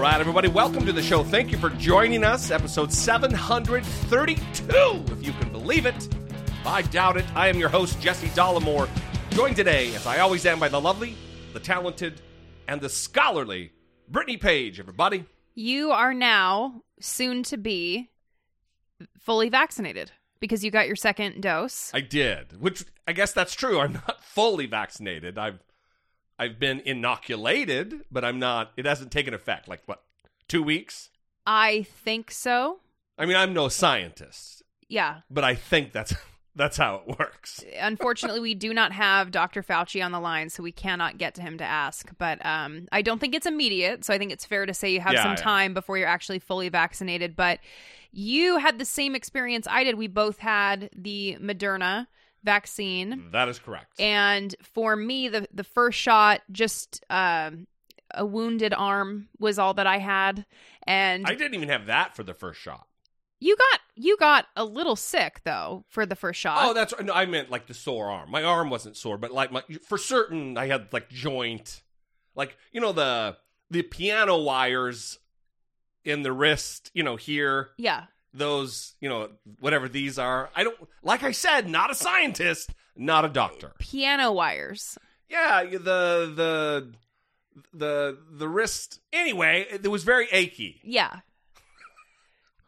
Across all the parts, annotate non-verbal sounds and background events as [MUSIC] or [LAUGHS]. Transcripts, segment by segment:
All right, everybody, welcome to the show. Thank you for joining us. Episode 732, if you can believe it. I doubt it. I am your host, Jesse Dollemore, joined today, as I always am, by the lovely, the talented, and the scholarly Brittany Page, everybody. You are now soon to be fully vaccinated because you got your second dose. I did, which I guess that's true. I'm not fully vaccinated. I've I've been inoculated, but I'm not. It hasn't taken effect. Like what? Two weeks? I think so. I mean, I'm no scientist, Yeah. but I think that's [LAUGHS] that's how it works. Unfortunately, we do not have Dr. Fauci on the line, so we cannot get to him to ask. But um, I don't think it's immediate, so I think it's fair to say you have Yeah, some yeah. time before you're actually fully vaccinated. But you had the same experience I did. We both had the Moderna vaccine. That is correct. And for me, the the first shot, just um, a wounded arm was all that I had. And I didn't even have that for the first shot. you got you got a little sick though for the first shot. Oh, that's no, I meant like the sore arm. My arm wasn't sore, but like my for certain, I had like joint, like you know the the piano wires in the wrist. You know here, yeah. Those you know whatever these are. I don't like I said, not a scientist, not a doctor. Piano wires. Yeah, the the the the wrist. Anyway, it, was very achy. Yeah.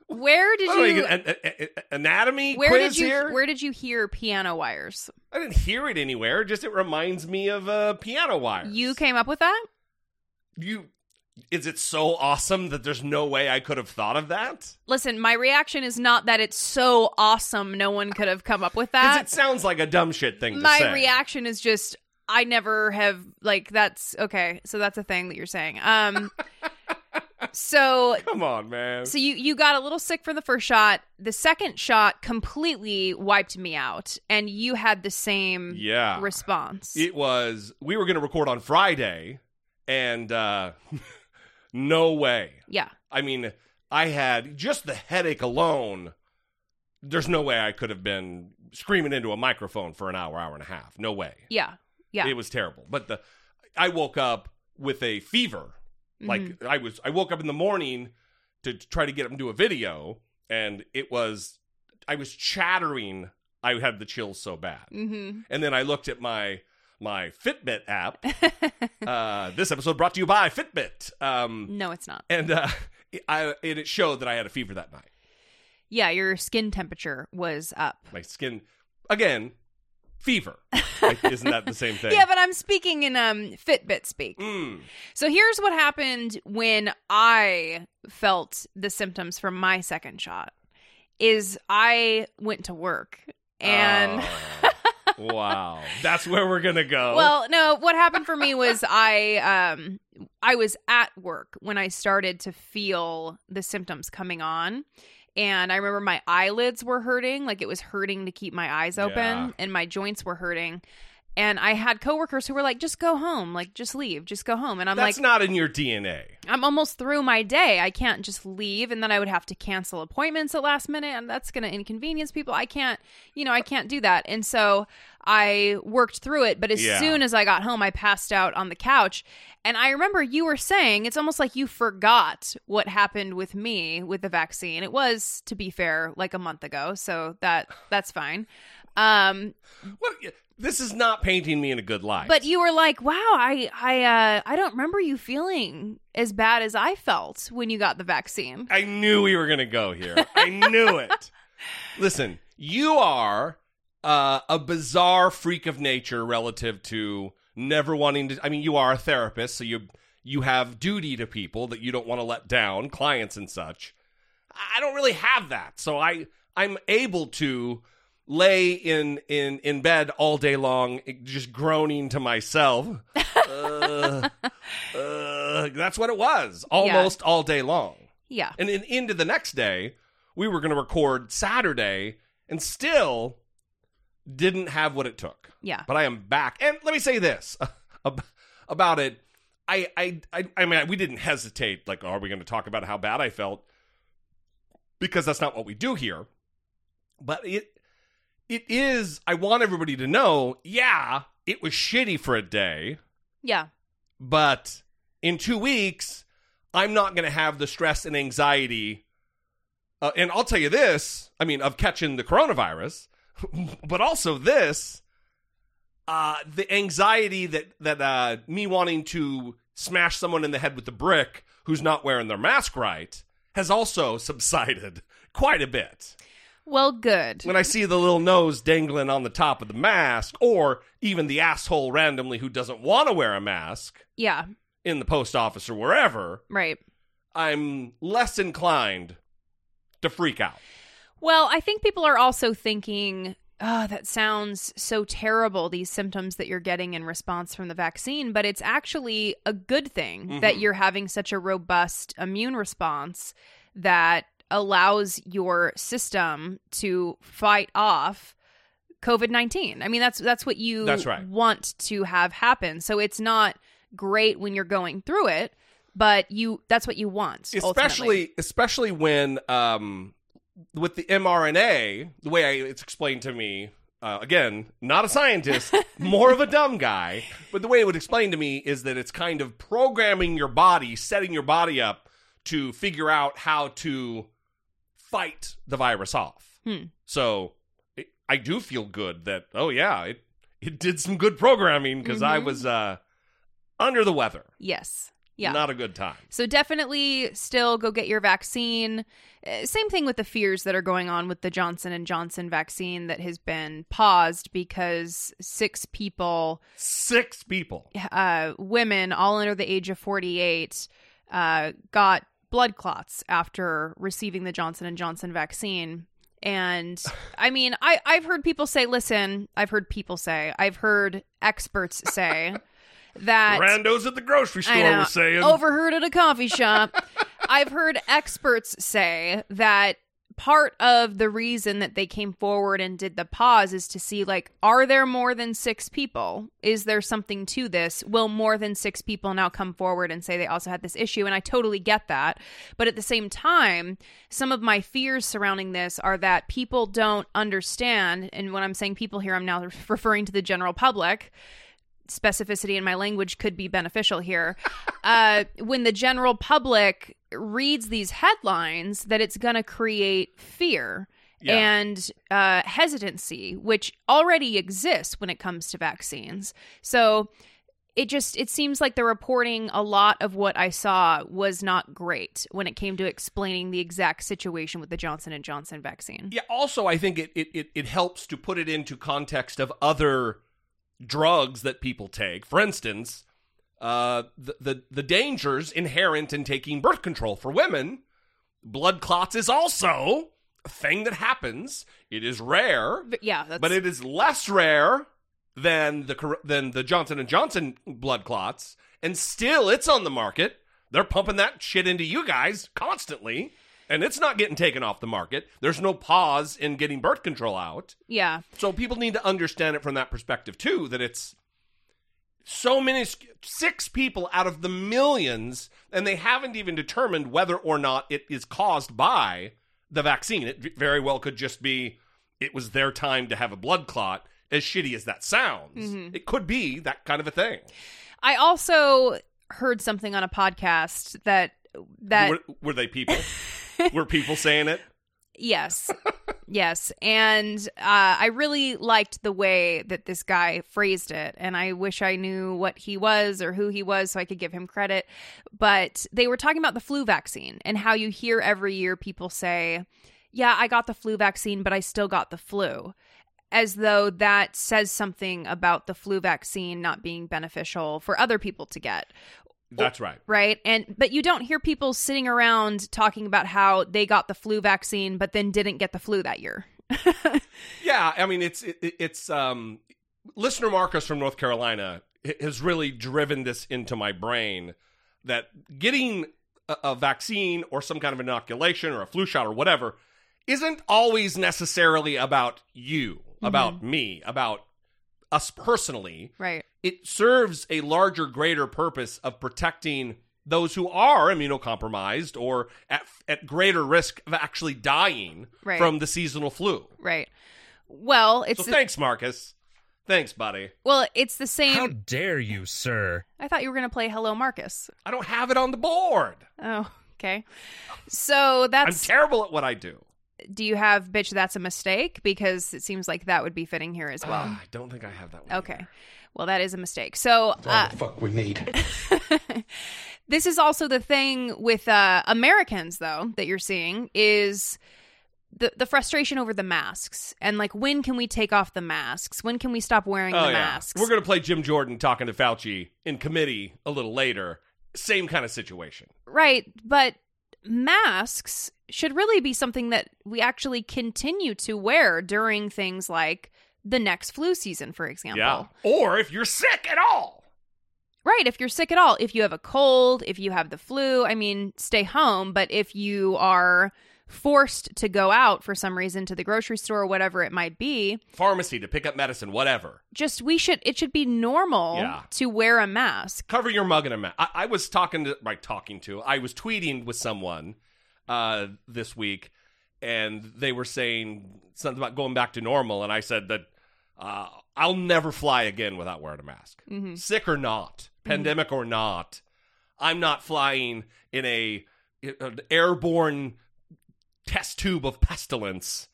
Where did know, you an- an- an- anatomy where quiz did you here? where did you hear piano wires? I didn't hear it anywhere. Just it reminds me of uh, piano wire. You came up with that? you is it so awesome that there's no way I could have thought of that? Listen, my reaction is not that it's so awesome no one could have come up with [LAUGHS] that. it sounds like a dumb shit thing to my reaction is just I never have like that's okay. So that's a thing that you're saying. Um [LAUGHS] so Come on, man. so you you got a little sick for the first shot. The second shot completely wiped me out and you had the same yeah. response. It was we were going to record on Friday and uh [LAUGHS] no way. yeah. I mean, I had just the headache alone. There's no way I could have been screaming into a microphone for an hour, hour and a half. No way. Yeah. Yeah. It was terrible. But the I woke up with a fever. Like Mm-hmm. I was I woke up in the morning to try to get him to do a video and it was I was chattering. I had the chills so bad. mm-hmm. And then I looked at my my Fitbit app. [LAUGHS] uh, this episode brought to you by Fitbit. Um, No, it's not. and uh, [LAUGHS] I, and it showed that I had a fever that night. Yeah, your skin temperature was up. My skin, again, fever. [LAUGHS] Like, isn't that the same thing? Yeah, but I'm speaking in um Fitbit speak. Mm. So here's what happened when I felt the symptoms from my second shot. Is I went to work and Oh, wow, [LAUGHS] that's where we're gonna go. well, no, what happened for me was I um I was at work when I started to feel the symptoms coming on. And I remember my eyelids were hurting, like it was hurting to keep my eyes open, Yeah. and my joints were hurting. And I had coworkers who were like, "Just go home, like just leave, just go home." And I'm that's like, "That's not in your DNA. I'm almost through my day. I can't just leave and then I would have to cancel appointments at last minute and that's going to inconvenience people. I can't, you know, I can't do that. And so I worked through it, but as Yeah. soon as I got home I passed out on the couch. And I remember you were saying it's almost like you forgot what happened with me with the vaccine. It was to be fair like a month ago, so that that's fine. Um What? This is not painting me in a good light. But you were like, "Wow, I I uh I don't remember you feeling as bad as I felt when you got the vaccine." I knew we were going to go here. I knew [LAUGHS] it. Listen, you are uh, a bizarre freak of nature relative to never wanting to. I mean, you are a therapist, so you you have duty to people that you don't want to let down, clients and such. I don't really have that, so I I'm able to lay in in in bed all day long, just groaning to myself. [LAUGHS] uh, uh, that's what it was, almost all day long. Yeah. And then into the next day, we were going to record Saturday, and still didn't have what it took. Yeah. But I am back, and let me say this [LAUGHS] ab- about it. I, I, I, I mean, we didn't hesitate. Like, are we going to talk about how bad I felt? Because that's not what we do here. But it, it is. I want everybody to know. Yeah, it was shitty for a day, Yeah. but in two weeks, I'm not going to have the stress and anxiety. Uh, and I'll tell you this I mean, of catching the coronavirus, [LAUGHS] but also this uh, the anxiety that, that uh, me wanting to smash someone in the head with a brick who's not wearing their mask right has also [LAUGHS] subsided quite a bit. Well, good. When I see the little nose dangling on the top of the mask, or even the asshole randomly who doesn't want to wear a mask Yeah. in the post office or wherever, Right. I'm less inclined to freak out. Well, I think people are also thinking, oh, that sounds so terrible, these symptoms that you're getting in response from the vaccine. But it's actually a good thing that mm-hmm. you're having such a robust immune response that allows your system to fight off COVID nineteen. I mean, that's that's what you That's right. want to have happen. So it's not great when you're going through it, but you that's what you want. ultimately. especially especially when um with the mRNA, the way I, it's explained to me, uh, again, not a scientist, [LAUGHS] more of a dumb guy, but the way it would explain to me is that it's kind of programming your body, setting your body up to figure out how to fight the virus off. Hmm. So it, I do feel good that oh yeah, it it did some good programming because I Mhm. was uh under the weather. yes, yeah. Not a good time. So definitely still go get your vaccine. Uh, Same thing with the fears that are going on with the Johnson and Johnson vaccine that has been paused because six people, Six people. uh, women all under the age of 48, uh, got blood clots after receiving the Johnson and Johnson vaccine. And I mean, I, I've heard people say, listen, I've heard people say, I've heard experts say [LAUGHS] that Randos at the grocery store know. were saying. Overheard at a coffee shop. I've heard experts say that part of the reason that they came forward and did the pause is to see like are there more than 6 people? Is there something to this? Will more than 6 people now come forward and say they also had this issue? And I totally get that. But at the same time, some of my fears surrounding this are that people don't understand and when I'm saying people here I'm now [LAUGHS] referring to the general public specificity in my language could be beneficial here. [LAUGHS] Uh, when the general public reads these headlines, that it's going to create fear Yeah. and uh, hesitancy, which already exists when it comes to vaccines. So it just it seems like the reporting a lot of what I saw was not great when it came to explaining the exact situation with the Johnson and Johnson vaccine. Yeah. Also, I think it, it it it helps to put it into context of other drugs that people take. For instance, uh, the the the dangers inherent in taking birth control for women. Blood clots is also a thing that happens. It is rare, But yeah, that's but it is less rare than the than the Johnson and Johnson blood clots, and still it's on the market. They're pumping that shit into you guys constantly, and it's not getting taken off the market. There's no pause in getting birth control out. yeah. So people need to understand it from that perspective too. That it's so many six people out of the millions, and they haven't even determined whether or not it is caused by the vaccine. It very well could just be it was their time to have a blood clot. As shitty as that sounds, mm-hmm. it could be that kind of a thing. I also heard something on a podcast that that were, were they people? [LAUGHS] [LAUGHS] were people saying it? yes. Yes, and uh, I really liked the way that this guy phrased it, and I wish I knew what he was or who he was so I could give him credit. But they were talking about the flu vaccine and how you hear every year people say, "Yeah, I got the flu vaccine, but I still got the flu." As though that says something about the flu vaccine not being beneficial for other people to get That's right. right and but you don't hear people sitting around talking about how they got the flu vaccine but then didn't get the flu that year [LAUGHS] Yeah, I mean it's it, it's um listener Marcus from North Carolina has really driven this into my brain that getting a, a vaccine or some kind of inoculation or a flu shot or whatever isn't always necessarily about you, about me, about us personally. right It serves a larger, greater purpose of protecting those who are immunocompromised or at, at greater risk of actually dying Right. from the seasonal flu. right well it's So the, thanks, Marcus. Thanks, buddy. well it's the same How dare you, sir? i thought you were going to play hello marcus I don't have it on the board. oh okay so that's. I'm terrible at what I do. do you have bitch that's a mistake because it seems like that would be fitting here as well Ah, I don't think I have that one. okay well that is a mistake so uh, fuck we need. [LAUGHS] this is also the thing with uh, Americans, though, that you're seeing is the the frustration over the masks and like when can we take off the masks? When can we stop wearing Oh, the yeah. masks? We're going to play Jim Jordan talking to Fauci in committee a little later. Same kind of situation. right, but masks should really be something that we actually continue to wear during things like the next flu season, for example. Yeah. Or if you're sick at all. Right. If you're sick at all, if you have a cold, if you have the flu, I mean, stay home. But if you are forced to go out for some reason to the grocery store or whatever it might be, Pharmacy to pick up medicine, whatever. just we should, it should be normal Yeah. to wear a mask. Cover your mug in a mask. I, I was talking to, right, talking to, I was tweeting with someone uh, this week, and they were saying something about going back to normal, and I said that uh, I'll never fly again without wearing a mask, Mm-hmm. sick or not, pandemic or not. I'm not flying in a an airborne test tube of pestilence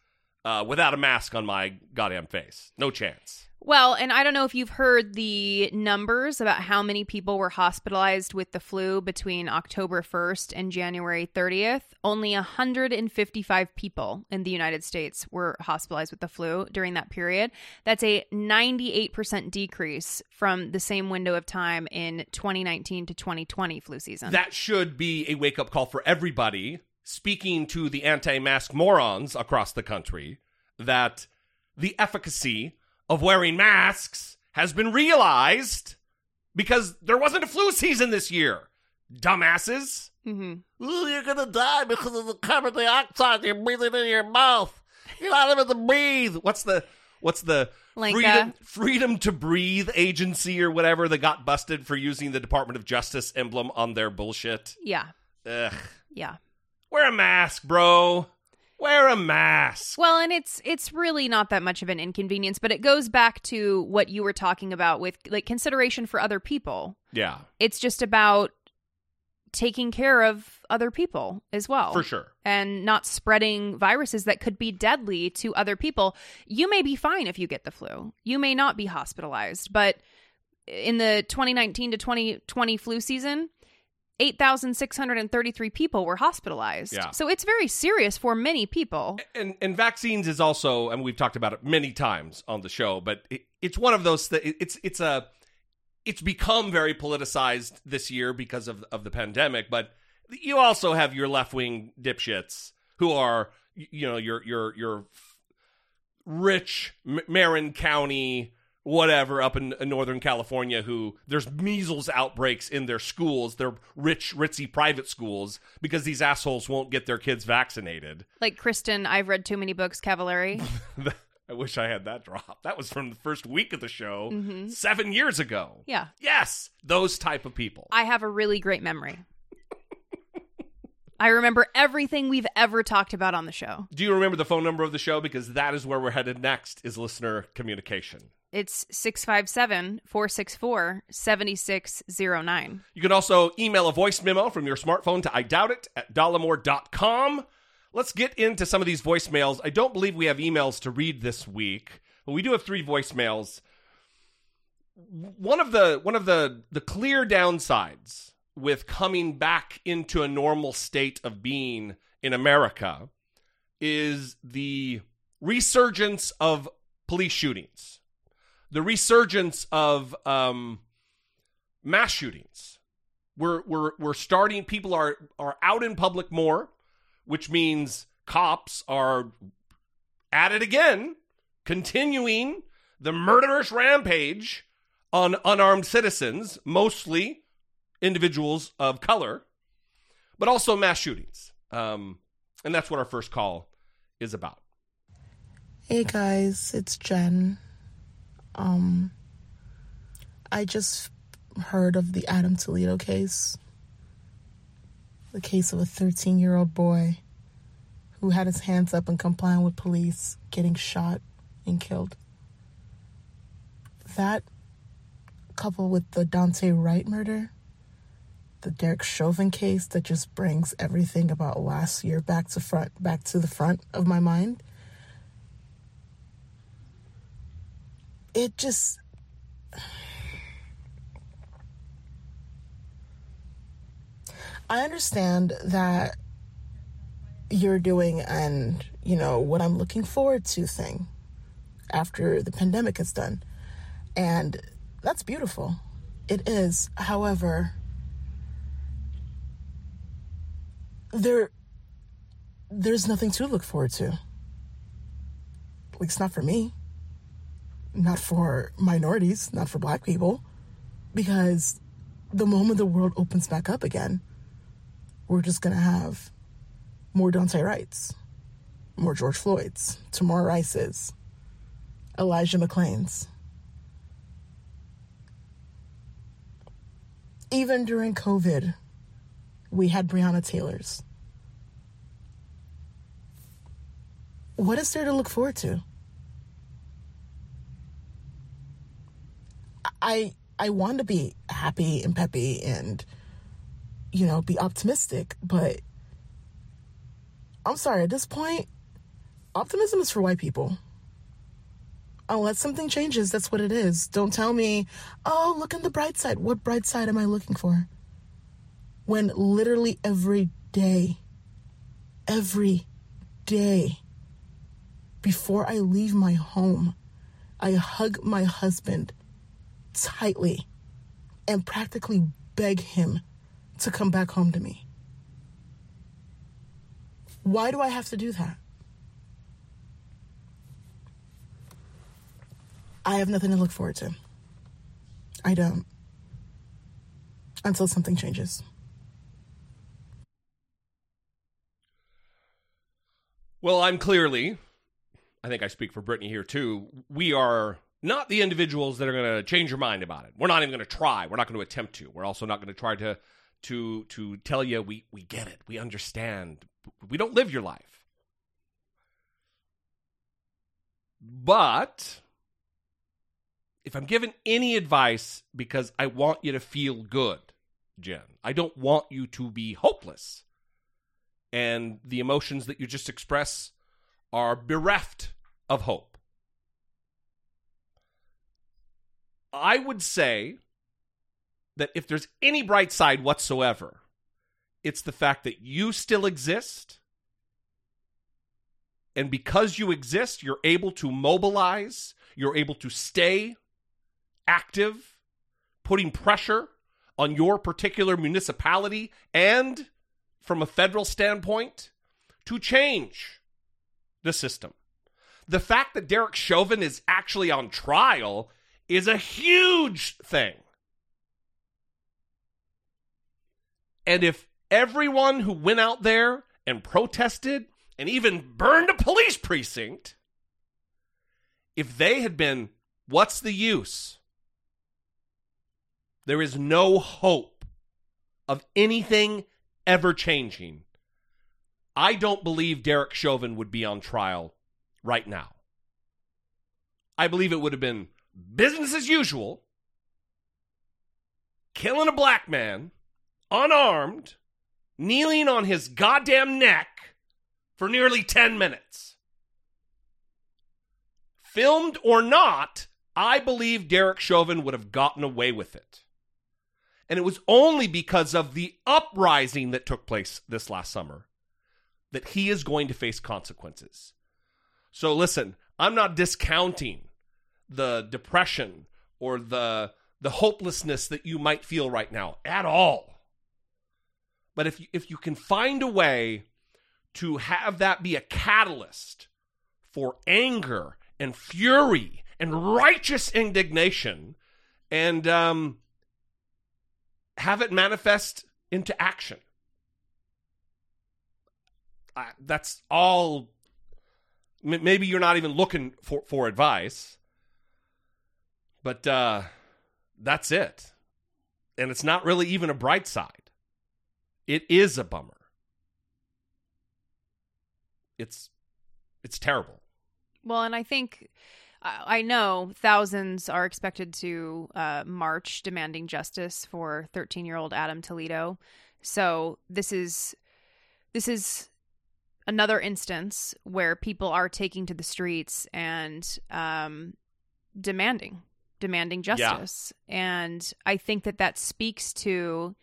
uh, without a mask on my goddamn face. No chance. Well, and I don't know if you've heard the numbers about how many people were hospitalized with the flu between October 1st and January 30th. Only 155 people in the United States were hospitalized with the flu during that period. That's a 98% decrease from the same window of time in 2019 to 2020 flu season. That should be a wake up call for everybody speaking to the anti mask morons across the country that the efficacy of wearing masks has been realized because there wasn't a flu season this year. Dumbasses. hmm Ooh, you're gonna die because of the carbon dioxide you're breathing in your mouth. You're not able to breathe. What's the what's the Lenka. freedom freedom to breathe agency or whatever that got busted for using the Department of Justice emblem on their bullshit? Yeah. Ugh. Yeah. Wear a mask, bro. Wear a mask. Well, and it's it's really not that much of an inconvenience, but it goes back to what you were talking about with like consideration for other people. Yeah, It's just about taking care of other people as well. for sure. And not spreading viruses that could be deadly to other people. You may be fine if you get the flu. You may not be hospitalized, but in the 2019 to 2020 flu season, 8,633 people were hospitalized. Yeah. So it's very serious for many people. And and vaccines is also, and we've talked about it many times on the show, but it, it's one of those that it's it's a it's become very politicized this year because of of the pandemic. But you also have your left wing dipshits who are you know your your your rich M- Marin County whatever up in, in northern california who there's measles outbreaks in their schools their rich ritzy private schools because these assholes won't get their kids vaccinated Like Kristin, I've read too many books, Cavallari. [LAUGHS] I wish I had that drop. That was from the first week of the show Mhm. seven years ago. Yeah. Yes, those type of people. I have a really great memory. I remember everything we've ever talked about on the show. Do you remember the phone number of the show? Because that is where we're headed next. Is listener communication. It's 657 464 7609. You can also email a voice memo from your smartphone to I doubt it at dollemore.com. let's get into some of these voicemails. I don't believe we have emails to read this week, but we do have three voicemails. One of the one of the the clear downsides with coming back into a normal state of being in America is the resurgence of police shootings, the resurgence of um, mass shootings. We're we're we're starting. People are are out in public more, which means cops are at it again, continuing the murderous rampage on unarmed citizens, mostly individuals of color, but also mass shootings. Um, and that's what our first call is about. Hey guys, it's Jen. Um, I just heard of the Adam Toledo case. The case of a 13 year old boy who had his hands up and complying with police getting shot and killed. That, coupled with the Daunte Wright murder, the Derek Chauvin case that just brings everything about last year back to front back to the front of my mind. It just I understand that you're doing and you know what I'm looking forward to thing after the pandemic is done. And that's beautiful. It is. However, there there's nothing to look forward to. At least not for me. Not for minorities, not for black people. Because the moment the world opens back up again, we're just gonna have more Daunte Wrights, more George Floyd's, Tamir Rice's, Elijah McClain's. Even during COVID, we had Breonna Taylor's. What is there to look forward to? I I want to be happy and peppy and you know be optimistic, but I'm sorry at this point, optimism is for white people. Unless something changes, that's what it is. Don't tell me, oh, look on the bright side. What bright side am I looking for? when literally every day, every day, before I leave my home, I hug my husband tightly and practically beg him to come back home to me. Why do I have to do that? I have nothing to look forward to. I don't. Until something changes. Well, I'm clearly, I think I speak for Brittany here too. We are not the individuals that are going to change your mind about it. We're not even going to try. We're not going to attempt to. We're also not going to try to to to tell you we we get it. We understand. We don't live your life. But if I'm given any advice because I want you to feel good, Jen, I don't want you to be hopeless and the emotions that you just express are bereft of hope. I would say that if there's any bright side whatsoever, it's the fact that you still exist. And because you exist, you're able to mobilize, you're able to stay active, putting pressure on your particular municipality and from a federal standpoint to change the system. The fact that Derek Chauvin is actually on trial is a huge thing. And if everyone who went out there and protested and even burned a police precinct, if they had been, what's the use? There is no hope of anything ever changing, I don't believe Derek Chauvin would be on trial right now. I believe it would have been business as usual, killing a black man, unarmed, kneeling on his goddamn neck for nearly 10 minutes. Filmed or not, I believe Derek Chauvin would have gotten away with it. And it was only because of the uprising that took place this last summer that he is going to face consequences. So listen, I'm not discounting the depression or the the hopelessness that you might feel right now at all. But if you, if you can find a way to have that be a catalyst for anger and fury and righteous indignation and um, have it manifest into action. I, that's all. Maybe you're not even looking for, for advice, but uh, that's it. And it's not really even a bright side. It is a bummer. It's it's terrible. Well, and I think I know thousands are expected to uh, march demanding justice for 13 year old Adam Toledo. So this is this is another instance where people are taking to the streets and um, demanding demanding Yeah. justice. And I think that that speaks to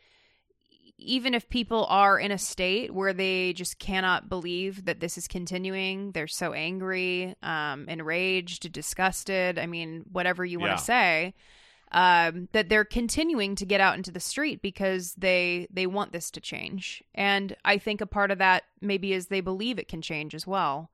even if people are in a state where they just cannot believe that this is continuing, they're so angry, um, enraged, disgusted. I mean, whatever you want Yeah. to say, um, that they're continuing to get out into the street because they they want this to change. And I think a part of that maybe is they believe it can change as well.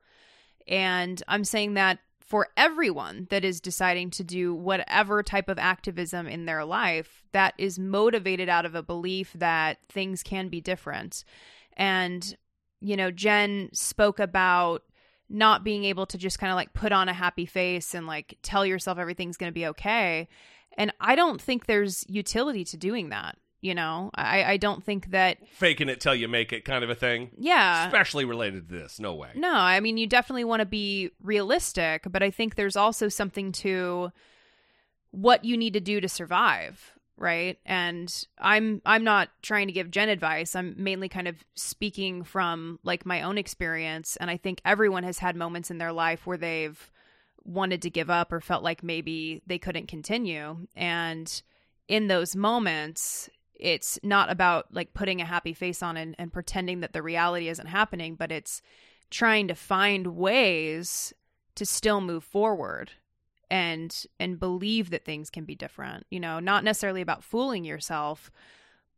And I'm saying that for everyone that is deciding to do whatever type of activism in their life that is motivated out of a belief that things can be different. And, you know, Jen spoke about not being able to just kind of like put on a happy face and like tell yourself everything's going to be okay. And I don't think there's utility to doing that. You know, I, I don't think that, Faking it till you make it kind of a thing. yeah. Especially related to this. No way. No, I mean you definitely want to be realistic, but I think there's also something to what you need to do to survive, right? And I'm I'm not trying to give Jen advice. I'm mainly kind of speaking from like my own experience and I think everyone has had moments in their life where they've wanted to give up or felt like maybe they couldn't continue and in those moments it's not about like putting a happy face on and, and pretending that the reality isn't happening but it's trying to find ways to still move forward and and believe that things can be different you know not necessarily about fooling yourself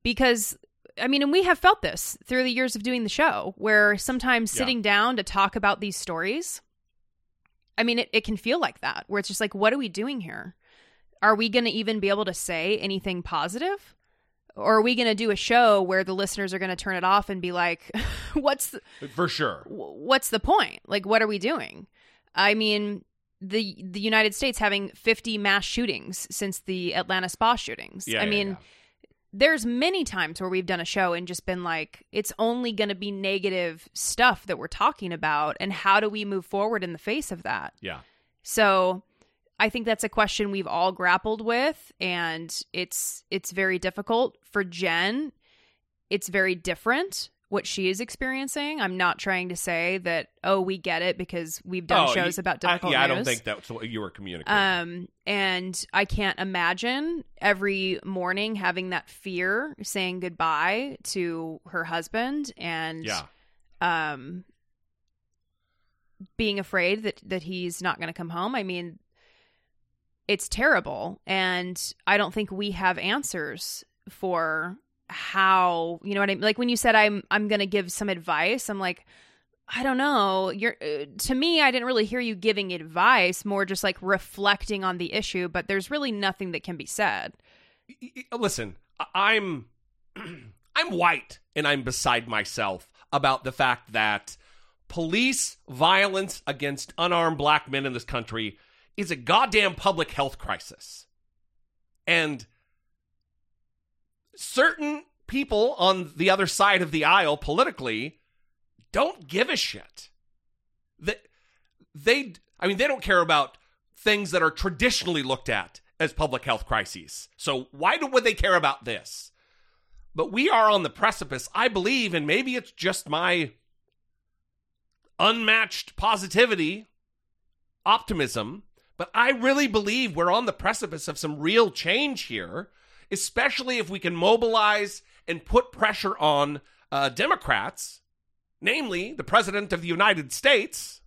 because i mean and we have felt this through the years of doing the show where sometimes Yeah. sitting down to talk about these stories i mean it, it can feel like that where it's just like what are we doing here are we going to even be able to say anything positive or are we going to do a show where the listeners are going to turn it off and be like [LAUGHS] what's the, For sure. what's the point? Like, what are we doing? I mean, the the United States having 50 mass shootings since the Atlanta spa shootings. Yeah, I yeah, mean, yeah. there's many times where we've done a show and just been like, it's only going to be negative stuff that we're talking about, and how do we move forward in the face of that? Yeah. So I think that's a question we've all grappled with and it's it's very difficult for Jen. It's very different what she is experiencing. I'm not trying to say that oh we get it because we've done Oh, shows you- about I- difficult yeah, I don't think that's what you were communicating. Um, and I can't imagine every morning having that fear, saying goodbye to her husband, and yeah. um, being afraid that that he's not going to come home. I mean, it's terrible, and I don't think we have answers for how you know what I mean. Like when you said I'm I'm to give some advice, I'm like. I don't know. You're uh, to me I didn't really hear you giving advice, more just like reflecting on the issue, but there's really nothing that can be said. Listen, I'm [CLEARS THROAT] I'm white and I'm beside myself about the fact that police violence against unarmed black men in this country is a goddamn public health crisis. And certain people on the other side of the aisle politically don't give a shit. That they I mean they don't care about things that are traditionally looked at as public health crises. So why do, would they care about this? But we are on the precipice, I believe, and maybe it's just my unmatched positivity, optimism, but I really believe we're on the precipice of some real change here, especially if we can mobilize and put pressure on uh, Democrats, namely the President of the United States,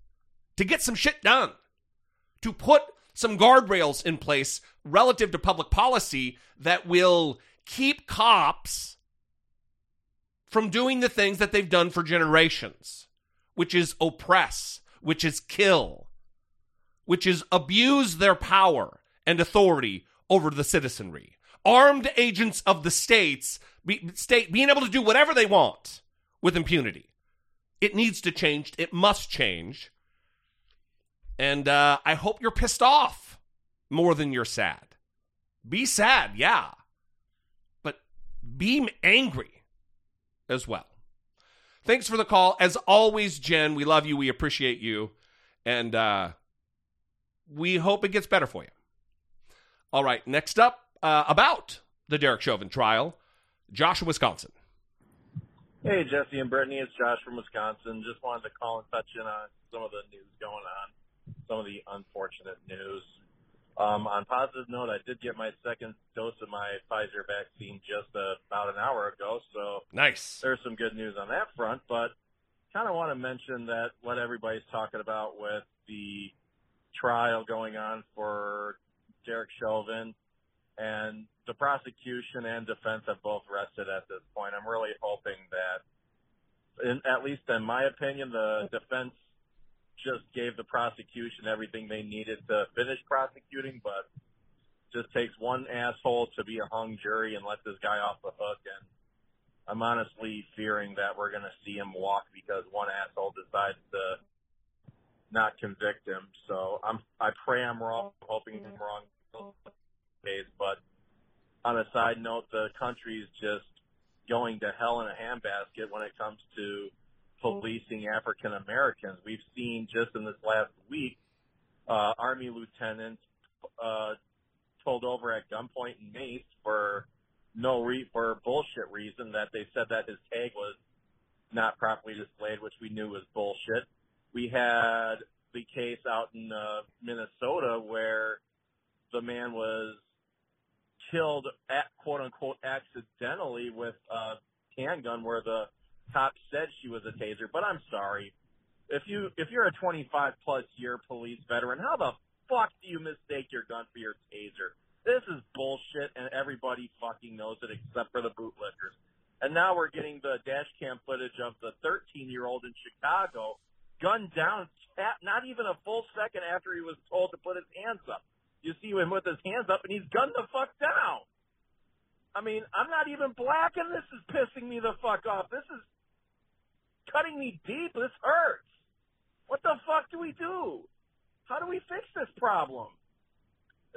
to get some shit done, to put some guardrails in place relative to public policy that will keep cops from doing the things that they've done for generations, which is oppress, which is kill, which is abuse their power and authority over the citizenry. Armed agents of the states, be, state being able to do whatever they want with impunity. It needs to change. It must change. And uh, I hope you're pissed off more than you're sad. Be sad, yeah, but be angry as well. Thanks for the call. As always, Jen, we love you. We appreciate you. And uh, we hope it gets better for you. All right, next up, uh, about the Derek Chauvin trial, Josh, Wisconsin. Hey, Jesse and Brittany, it's Josh from Wisconsin. Just wanted to call and touch in on some of the news going on, some of the unfortunate news. Um, on positive note, I did get my second dose of my Pfizer vaccine just uh, about an hour ago, so nice. There's some good news on that front, but kind of want to mention that what everybody's talking about with the trial going on for Derek Chauvin and the prosecution and defense have both rested at this point. I'm really hoping that, in, at least in my opinion, the defense just gave the prosecution everything they needed to finish prosecuting, but just takes one asshole to be a hung jury and let this guy off the hook. And I'm honestly fearing that we're going to see him walk because one asshole decides to not convict him. So I'm, I pray I'm wrong, hoping I'm wrong. But on a side note, the country's just going to hell in a handbasket when it comes to policing African Americans. We've seen just in this last week, uh, Army lieutenants uh, pulled over at gunpoint and maced for no re- for bullshit reason that they said that his tag was not properly displayed, which we knew was bullshit. We had the case out in uh, Minnesota where the man was killed at quote unquote accidentally with a handgun where the cop said she was a taser. But I'm sorry. If you if you're a 25 plus year police veteran, how the fuck do you mistake your gun for your taser? This is bullshit, and everybody fucking knows it except for the bootlickers. And now we're getting the dash cam footage of the 13 year old in Chicago gunned down, not even a full second after he was told to put his hands up. You see him with his hands up, and he's gunned the fuck down. I mean, I'm not even black, and this is pissing me the fuck off. This is cutting me deep. This hurts. What the fuck do we do? How do we fix this problem?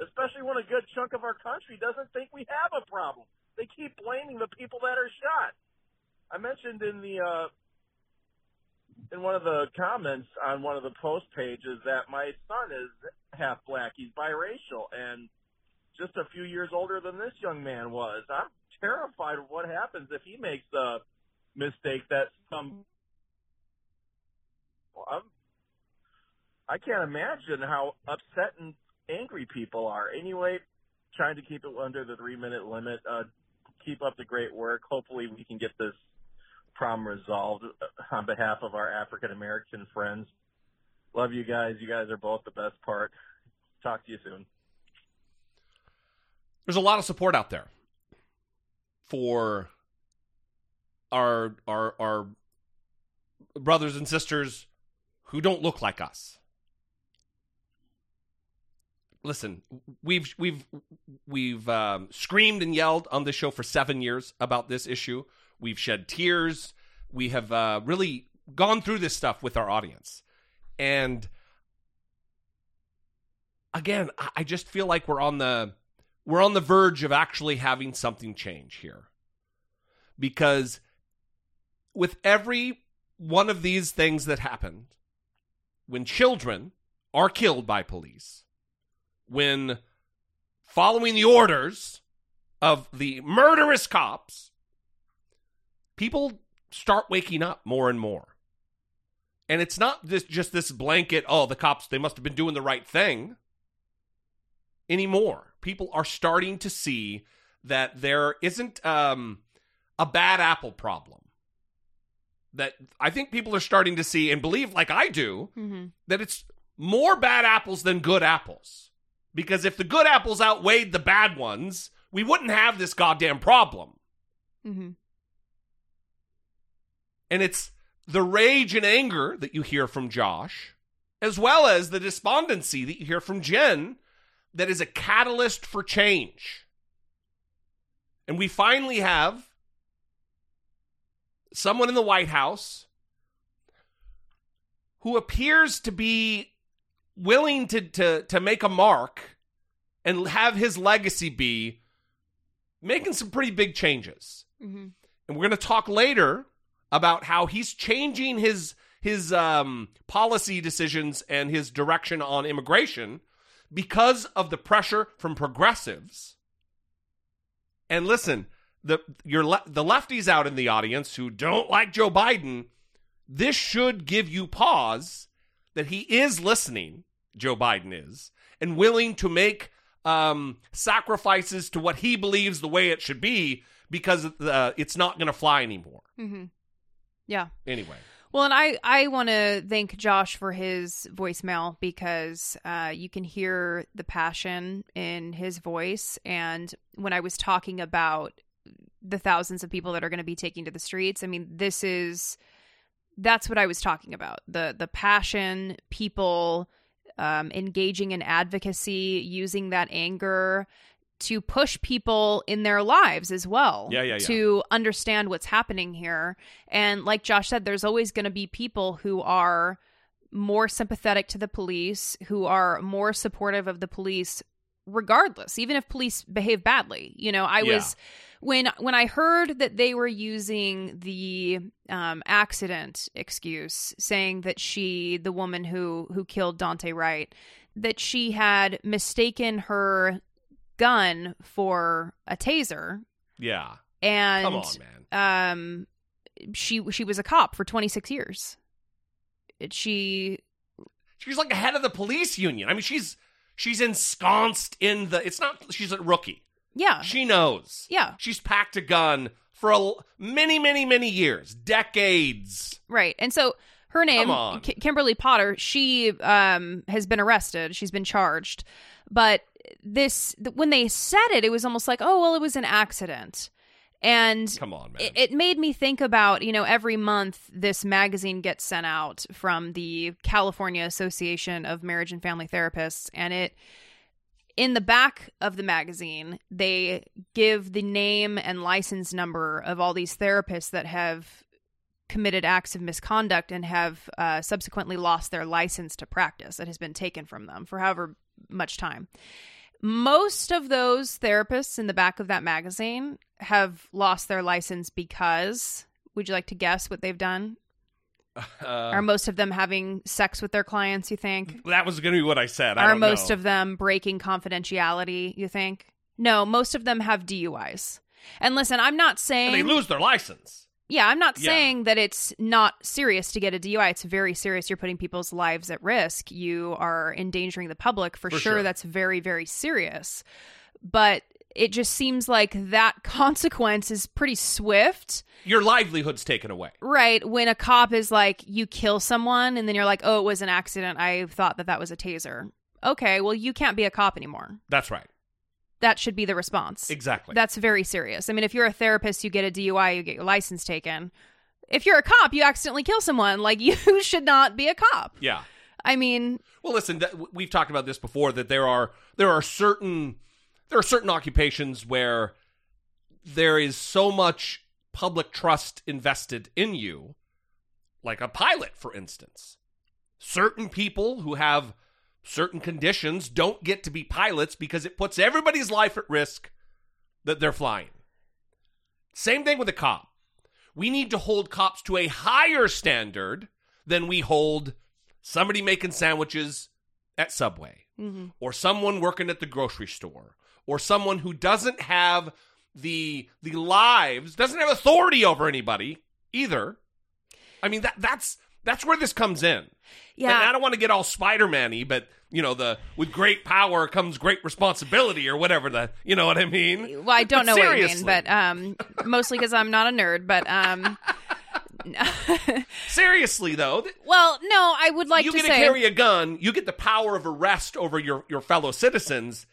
Especially when a good chunk of our country doesn't think we have a problem. They keep blaming the people that are shot. I mentioned in the uh, in one of the comments on one of the post pages that my son is half black. He's biracial and just a few years older than this young man was. I'm terrified of what happens if he makes a mistake that some. Well, I'm, I can't imagine how upset and angry people are. Anyway, trying to keep it under the three minute limit. Uh, keep up the great work. Hopefully, we can get this problem resolved uh, on behalf of our African American friends. Love you guys. You guys are both the best part. Talk to you soon. There's a lot of support out there for our our our brothers and sisters who don't look like us. Listen, we've we've we've um, screamed and yelled on this show for seven years about this issue. We've shed tears. We have uh, really gone through this stuff with our audience. And again, I just feel like we're on the we're on the verge of actually having something change here. Because with every one of these things that happened, when children are killed by police, when following the orders of the murderous cops, people start waking up more and more. And it's not this just this blanket, oh, the cops they must have been doing the right thing anymore. People are starting to see that there isn't um, a bad apple problem. That I think people are starting to see and believe, like I do, Mm-hmm. that it's more bad apples than good apples. Because if the good apples outweighed the bad ones, we wouldn't have this goddamn problem. Mm-hmm. And it's the rage and anger that you hear from Josh, as well as the despondency that you hear from Jen, that is a catalyst for change. And we finally have someone in the White House who appears to be willing to, to, to make a mark and have his legacy be making some pretty big changes. Mm-hmm. And we're going to talk later about how he's changing his his um, policy decisions and his direction on immigration because of the pressure from progressives. And listen, the your le- the lefties out in the audience who don't like Joe Biden, this should give you pause that he is listening. Joe Biden is and willing to make um, sacrifices to what he believes the way it should be because uh, it's not going to fly anymore. Mm-hmm. Yeah. Anyway, Well, and I I want to thank Josh for his voicemail because uh, you can hear the passion in his voice. And when I was talking about the thousands of people that are going to be taking to the streets, I mean, this is that's what I was talking about the the passion, people um, engaging in advocacy, using that anger to push people in their lives as well. Yeah, yeah, yeah. To understand what's happening here. And like Josh said, there's always going to be people who are more sympathetic to the police, who are more supportive of the police regardless, even if police behave badly. You know, I Yeah. was when when I heard that they were using the um, accident excuse, saying that she, the woman who who killed Daunte Wright, that she had mistaken her gun for a taser, yeah, and come on, man. um, she she was a cop for 26 years. She She's like the head of the police union. I mean, she's she's ensconced in the. It's not. She's a rookie. yeah She knows. yeah She's packed a gun for a, many, many, many years, decades. Right. And so her name. Ki- Kimberly Potter, she um, has been arrested. She's been charged. But this, th- when they said it, it was almost like, oh, well, it was an accident. And Come on, man. it, it made me think about, you know, every month this magazine gets sent out from the California Association of Marriage and Family Therapists. And it, in the back of the magazine, they give the name and license number of all these therapists that have committed acts of misconduct and have uh, subsequently lost their license to practice that has been taken from them for however much time. Most of those therapists in the back of that magazine have lost their license because, would you like to guess what they've done? Uh, Are most of them having sex with their clients, you think? that was going to be what I said. I Are most know. of them breaking confidentiality, you think? No, most of them have DUIs. And listen, I'm not And saying they lose their license. Yeah, I'm not Yeah. saying that it's not serious to get a DUI. It's very serious. You're putting people's lives at risk. You are endangering the public for, For sure. sure. That's very, very serious. But it just seems like that [LAUGHS] consequence is pretty swift, Your livelihood's taken away. right? When a cop is like, you kill someone, and then you're like, oh, it was an accident. I thought that that was a taser. Okay, well, you can't be a cop anymore. That's right. That should be the response. Exactly. That's very serious. I mean, if you're a therapist, you get a DUI, you get your license taken. If you're a cop, you accidentally kill someone, [LAUGHS] like you should not be a cop. yeah. I mean, Well, listen, that, we've talked about this before that there are there are certain there are certain occupations where there is so much public trust invested in you, like a pilot, for instance. Certain people who have certain conditions don't get to be pilots because it puts everybody's life at risk that they're flying. Same thing with a cop. We need to hold cops to a higher standard than we hold somebody making sandwiches at Subway mm-hmm. or someone working at the grocery store or someone who doesn't have the the lives doesn't have authority over anybody either. I mean that that's That's where this comes in. Yeah. And I don't want to get all Spider-Man-y, but you know, the with great power comes great responsibility or whatever the you know what I mean? Well, I don't But know what you mean, but um, mostly because I'm not a nerd. But um, [LAUGHS] Seriously though, th- well, no, I would like you to get say to carry a gun, you get the power of arrest over your your fellow citizens.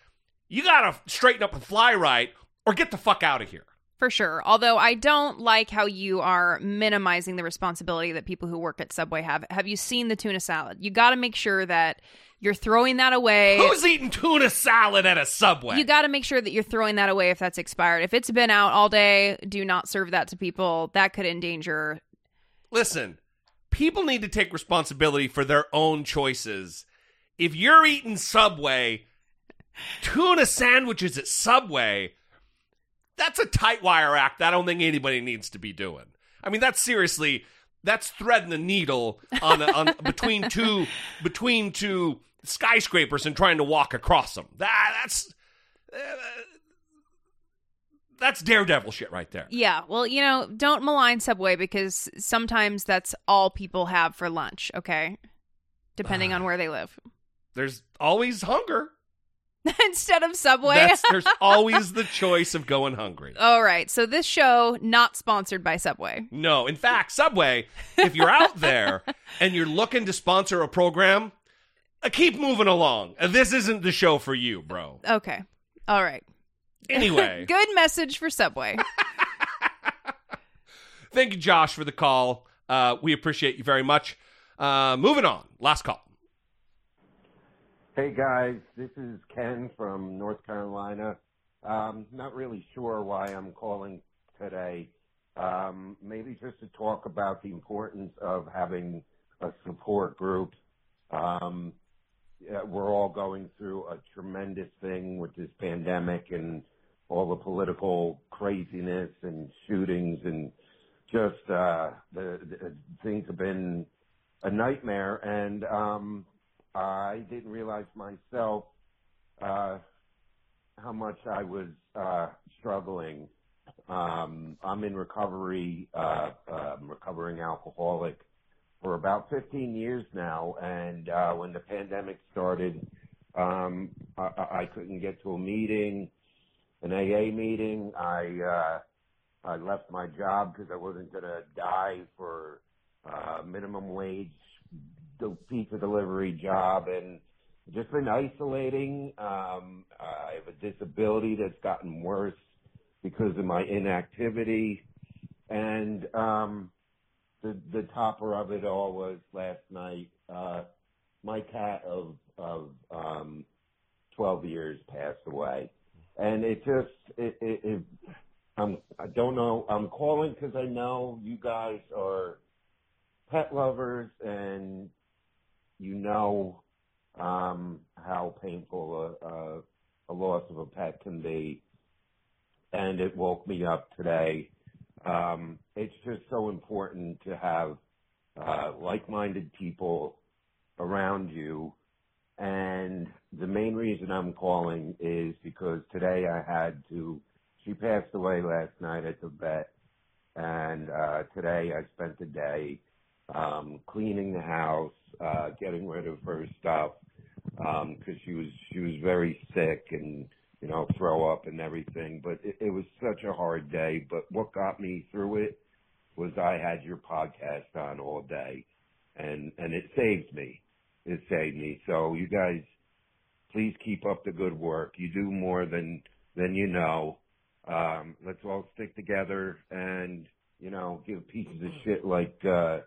You got to straighten up and fly right or get the fuck out of here. For sure. Although I don't like how you are minimizing the responsibility that people who work at Subway have. Have you seen the tuna salad? You got to make sure that you're throwing that away. Who's eating tuna salad at a Subway? You got to make sure that you're throwing that away if that's expired. If it's been out all day, do not serve that to people. That could endanger. Listen, people need to take responsibility for their own choices. If you're eating Subway, tuna sandwiches at Subway, that's a tight wire act I don't think anybody needs to be doing. I mean, that's seriously that's threading the needle on, on [LAUGHS] between two between two skyscrapers and trying to walk across them. That that's uh, that's daredevil shit right there. Yeah, well, you know, don't malign Subway because sometimes that's all people have for lunch, okay? Depending on where they live. There's always hunger. [LAUGHS] Instead of Subway. That's, there's [LAUGHS] always the choice of going hungry. All right. So this show not sponsored by Subway. No, in fact, Subway, if you're out there [LAUGHS] and you're looking to sponsor a program, uh, keep moving along. Uh, This isn't the show for you, bro. Okay. All right. Anyway, Good message for Subway. thank you, Josh, for the call. Uh, we appreciate you very much. Uh, moving on. Last call. Hey guys, this is Ken from North Carolina. Um, not really sure why I'm calling today. Um, maybe just to talk about the importance of having a support group. Um, we're all going through a tremendous thing with this pandemic and all the political craziness and shootings and just uh, the, the things have been a nightmare. And um, I didn't realize myself uh, how much I was uh, struggling. Um, I'm in recovery, uh, um, recovering alcoholic for about 15 years now, and uh, when the pandemic started, um, I, I couldn't get to a meeting, an AA meeting. I uh, I left my job because I wasn't going to die for uh, minimum wage the pizza delivery job and just been isolating. Um, I have a disability that's gotten worse because of my inactivity. And um, the the topper of it all was last night. Uh, my cat of of um, 12 years passed away, and it just it, it, it I'm I don't know. I'm calling because I know you guys are pet lovers and you know um, how painful a, a, a loss of a pet can be, and it woke me up today. Um, it's just so important to have uh, like-minded people around you, and the main reason I'm calling is because today I had to. She passed away last night at the vet, and uh, today I spent the day um, cleaning the house, uh, getting rid of her stuff, because she was she was very sick and you know throw up and everything. But it, it was such a hard day. But what got me through it was I had your podcast on all day, and and it saved me. It saved me. So you guys, please keep up the good work. You do more than than you know. Um, let's all stick together and you know give pieces of shit like. uh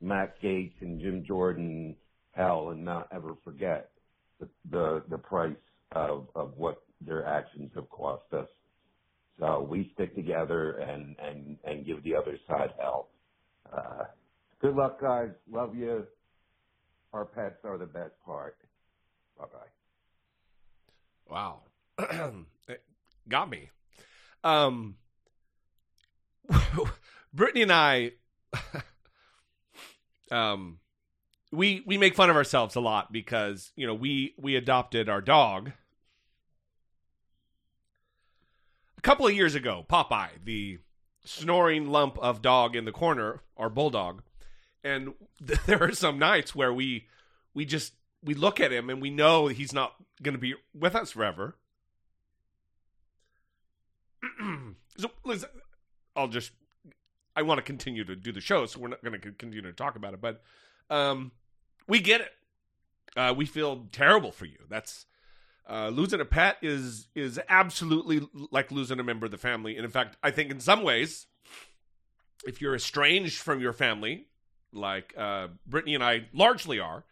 Matt Gaetz and Jim Jordan hell and not ever forget the the, the price of, of what their actions have cost us. So we stick together and, and, and give the other side hell. Uh, good luck, guys. Love you. Our pets are the best part. Bye bye. Wow. [CLEARS THROAT] Got me. Um [LAUGHS] Brittany and I [LAUGHS] um we we make fun of ourselves a lot because, you know, we we adopted our dog a couple of years ago, Popeye, the snoring lump of dog in the corner, our bulldog. and th- [LAUGHS] there are some nights where we we just we look at him and we know he's not going to be with us forever. [CLEARS THROAT] so I'll just I want to continue to do the show, so we're not going to continue to talk about it. But um, we get it. Uh, we feel terrible for you. That's uh, losing a pet is is absolutely like losing a member of the family. And in fact, I think in some ways, if you're estranged from your family, like uh, Brittany and I largely are,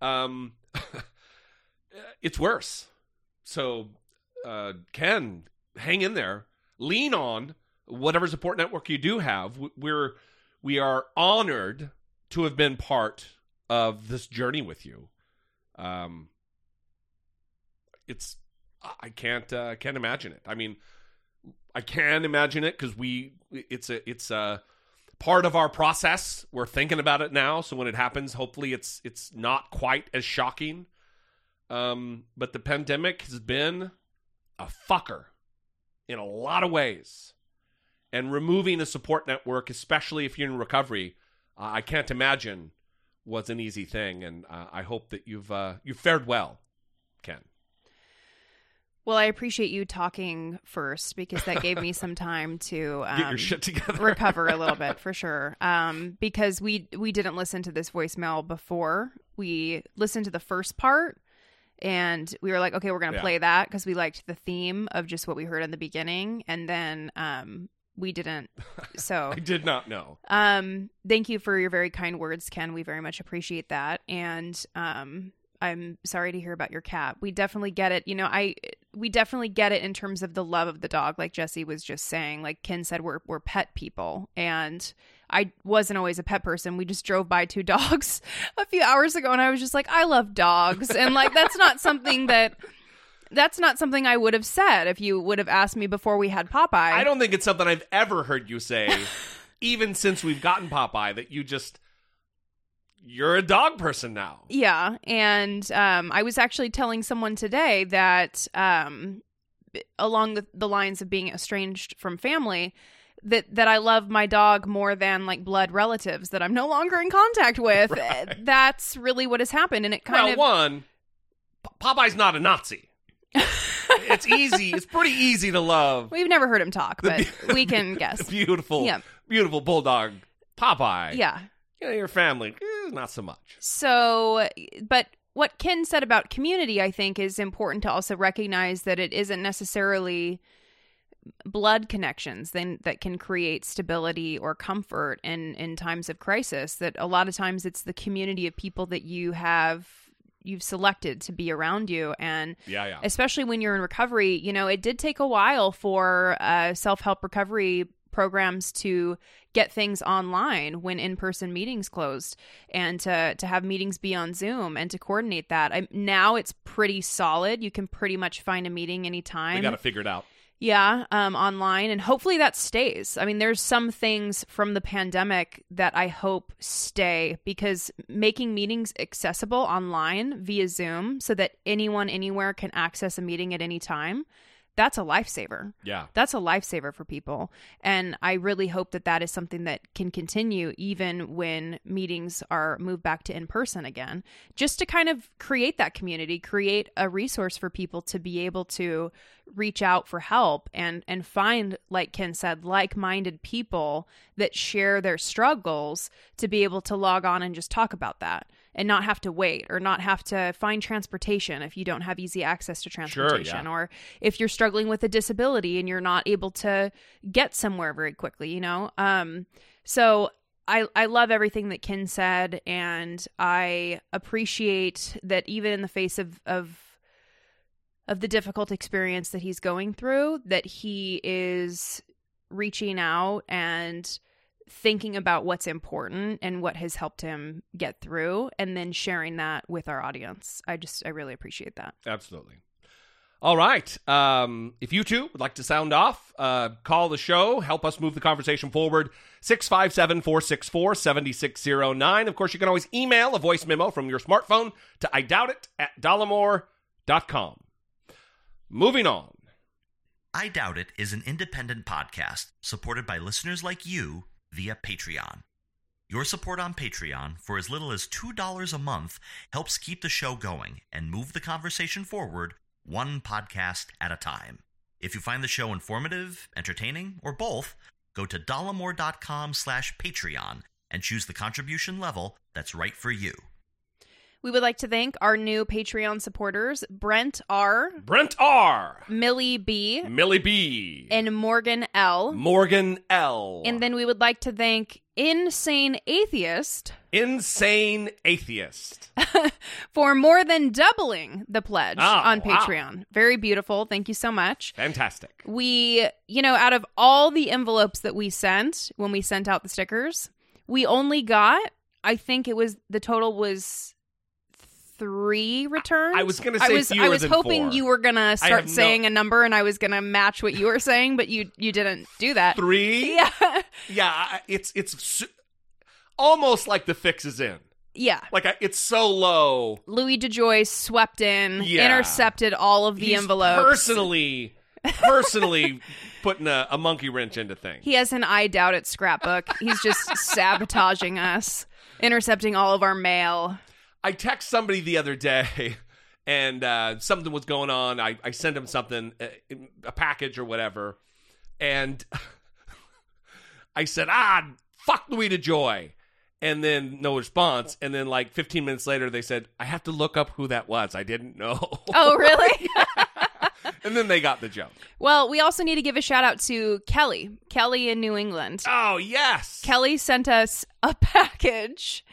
um, [LAUGHS] it's worse. So, uh, Ken, hang in there. Lean on whatever support network you do have. We're we are honored to have been part of this journey with you. Um, it's I can't uh, can't imagine it. I mean, I can imagine it because we it's a it's a part of our process. We're thinking about it now, so when it happens, hopefully it's it's not quite as shocking. Um, but the pandemic has been a fucker in a lot of ways, and removing a support network, especially if you're in recovery, uh, I can't imagine was an easy thing. And uh, I hope that you've uh, you've fared well, Ken. Well, I appreciate you talking first because that gave me some time to um, [LAUGHS] get your shit together, recover a little bit [LAUGHS] for sure. Um, because we we didn't listen to this voicemail before. We listened to the first part, and we were like, okay, we're gonna Yeah. play that because we liked the theme of just what we heard in the beginning, and then um, we didn't. [LAUGHS] So I did not know. um, thank you for your very kind words, Ken. We very much appreciate that. And um, I'm sorry to hear about your cat. We definitely get it. You know, I we definitely get it in terms of the love of the dog, like Jesse was just saying. Like Ken said, we're we're pet people, and I wasn't always a pet person. We just drove by two [LAUGHS] dogs a few hours ago, and I was just like, I love dogs, and like that's not something that. [LAUGHS] That's not something I would have said if you would have asked me before we had Popeye. I don't think it's something I've ever heard you say, [LAUGHS] even since we've gotten Popeye, that you just you're a dog person now. Yeah, and um, I was actually telling someone today that um, along the, the lines of being estranged from family, that that I love my dog more than like blood relatives that I'm no longer in contact with. [LAUGHS] Right. That's really what has happened, and it kind well, of one, Popeye's not a Nazi. [LAUGHS] it's easy. It's pretty easy to love. we've never heard him talk, but we can [LAUGHS] guess. Beautiful, Yeah. beautiful bulldog Popeye. Yeah. you know, your family, eh, not so much. So, but what Ken said about community, I think, is important to also recognize that it isn't necessarily blood connections then that can create stability or comfort in in times of crisis that a lot of times it's the community of people that you have you've selected to be around you and Yeah, yeah. especially when you're in recovery you know it did take a while for uh, self-help recovery programs to get things online when in-person meetings closed and to to have meetings be on zoom and to coordinate that I, now it's pretty solid you can pretty much find a meeting anytime. We got to figure it out. Yeah, um, online, and hopefully that stays. I mean, there's some things from the pandemic that I hope stay because making meetings accessible online via Zoom so that anyone anywhere can access a meeting at any time. That's a lifesaver. Yeah. That's a lifesaver for people. And I really hope that that is something that can continue even when meetings are moved back to in person again, just to kind of create that community, create a resource for people to be able to reach out for help and and find like Ken said like-minded people that share their struggles to be able to log on and just talk about that and not have to wait or not have to find transportation if you don't have easy access to transportation yeah. or if you're struggling with a disability and you're not able to get somewhere very quickly you know um so I, I love everything that Ken said, and I appreciate that even in the face of, of of the difficult experience that he's going through, that he is reaching out and thinking about what's important and what has helped him get through, and then sharing that with our audience. I just I really appreciate that. Absolutely. All right. Um, if you too would like to sound off, uh, call the show, help us move the conversation forward. 657 464 7609. Of course, you can always email a voice memo from your smartphone to I doubt it at dollemore.com. Moving on. I Doubt It is an independent podcast supported by listeners like you via Patreon. Your support on Patreon for as little as $2 a month helps keep the show going and move the conversation forward one podcast at a time. If you find the show informative, entertaining, or both, go to dollemore.com slash Patreon and choose the contribution level that's right for you. We would like to thank our new Patreon supporters, Brent R, Brent R, Millie B, Millie B, and Morgan L. Morgan L, And then we would like to thank Insane Atheist Insane Atheist. [LAUGHS] for more than doubling the pledge Oh, on wow. Patreon. Very beautiful. Thank you so much. Fantastic. We, you know, out of all the envelopes that we sent when we sent out the stickers, we only got, I think it was, the total was three returns. I was gonna I say was, fewer I was than hoping four. you were gonna have start no- saying a number and I was gonna match what you were saying, but you you didn't do that. Three? [LAUGHS] Yeah. Yeah, it's it's su- almost like the fix is in. Yeah. Like I, it's so low. Louis DeJoy swept in, Yeah. intercepted all of the He's envelopes. personally, personally [LAUGHS] putting a, a monkey wrench into things. He has an I doubt it scrapbook. He's just [LAUGHS] sabotaging us, intercepting all of our mail. I text somebody the other day, [LAUGHS] and uh, something was going on. I, I sent him something, uh, a package or whatever, and [LAUGHS] I said, "Ah, fuck Louis DeJoy," and then no response. And then like 15 minutes later, they said, "I have to look up who that was. I didn't know." [LAUGHS] Oh, really? and then they got the joke. well, we also need to give a shout out to Kelly. Kelly in New England. Oh yes. Kelly sent us a package.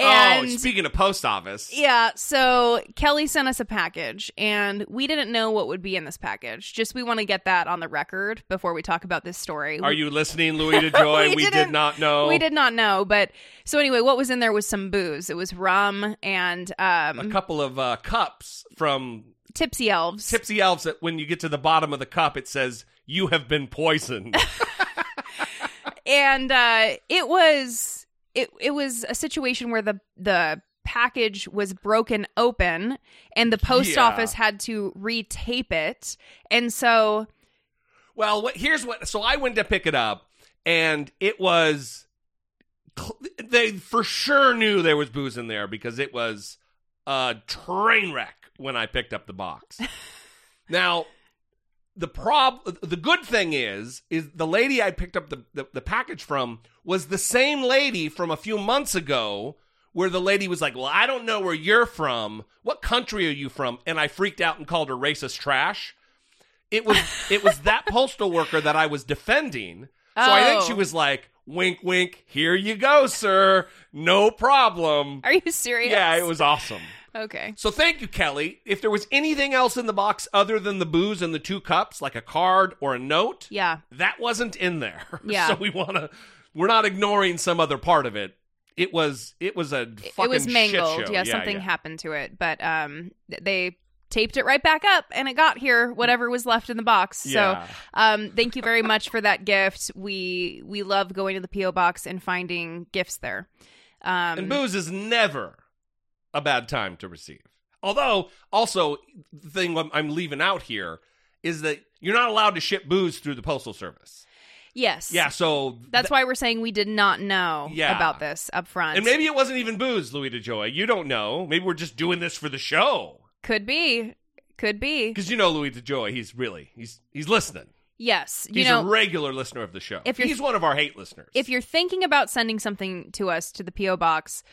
And oh, speaking of post office, Yeah, so Kelly sent us a package, and we didn't know what would be in this package. Just we want to get that on the record before we talk about this story. are you listening, [LAUGHS] Louis DeJoy? We we did didn't- know. We did not know, but so anyway, what was in there was some booze. It was rum and a um, couple of uh, cups from tipsy elves. Tipsy Elves that when you get to the bottom of the cup, it says, You have been poisoned. [LAUGHS] and uh, it was it it was a situation where the the package was broken open and the post Yeah. office had to retape it and so well, what, here's what. So I went to pick it up, and it was. They for sure knew there was booze in there because it was a train wreck when I picked up the box. [LAUGHS] now, the prob the good thing is is the lady I picked up the, the, the package from was the same lady from a few months ago where the lady was like, "Well, I don't know where you're from. What country are you from?" And I freaked out and called her racist trash. It was [LAUGHS] it was that postal worker that I was defending. So I think Oh. she was like, "Wink, wink. Here you go, sir. No problem." are you serious Yeah, it was awesome. Okay So thank you, Kelly. If there was anything else in the box other than the booze and the two cups, like a card or a note, yeah that wasn't in there. [LAUGHS] Yeah. so we want to. We're not ignoring some other part of it. It was. It was a. it was mangled Shit show. yeah, something happened to it but um they taped it right back up and it got here whatever was left in the box Yeah. so um thank you very much for that gift we we love going to the po box and finding gifts there um And booze is never a bad time to receive. Although, also, the thing I'm- I'm leaving out here is that you're not allowed to ship booze through the postal service. yes Yeah, so that's why we're saying we did not know Yeah. about this up front and maybe it wasn't even booze, Louis DeJoy. You don't know. Maybe we're just doing this for the show. could be could be Because you know Louis DeJoy, he's really he's he's listening. yes you He's know a regular listener of the show. if you're- he's one of our hate listeners. if you're thinking about sending something to us to the PO box,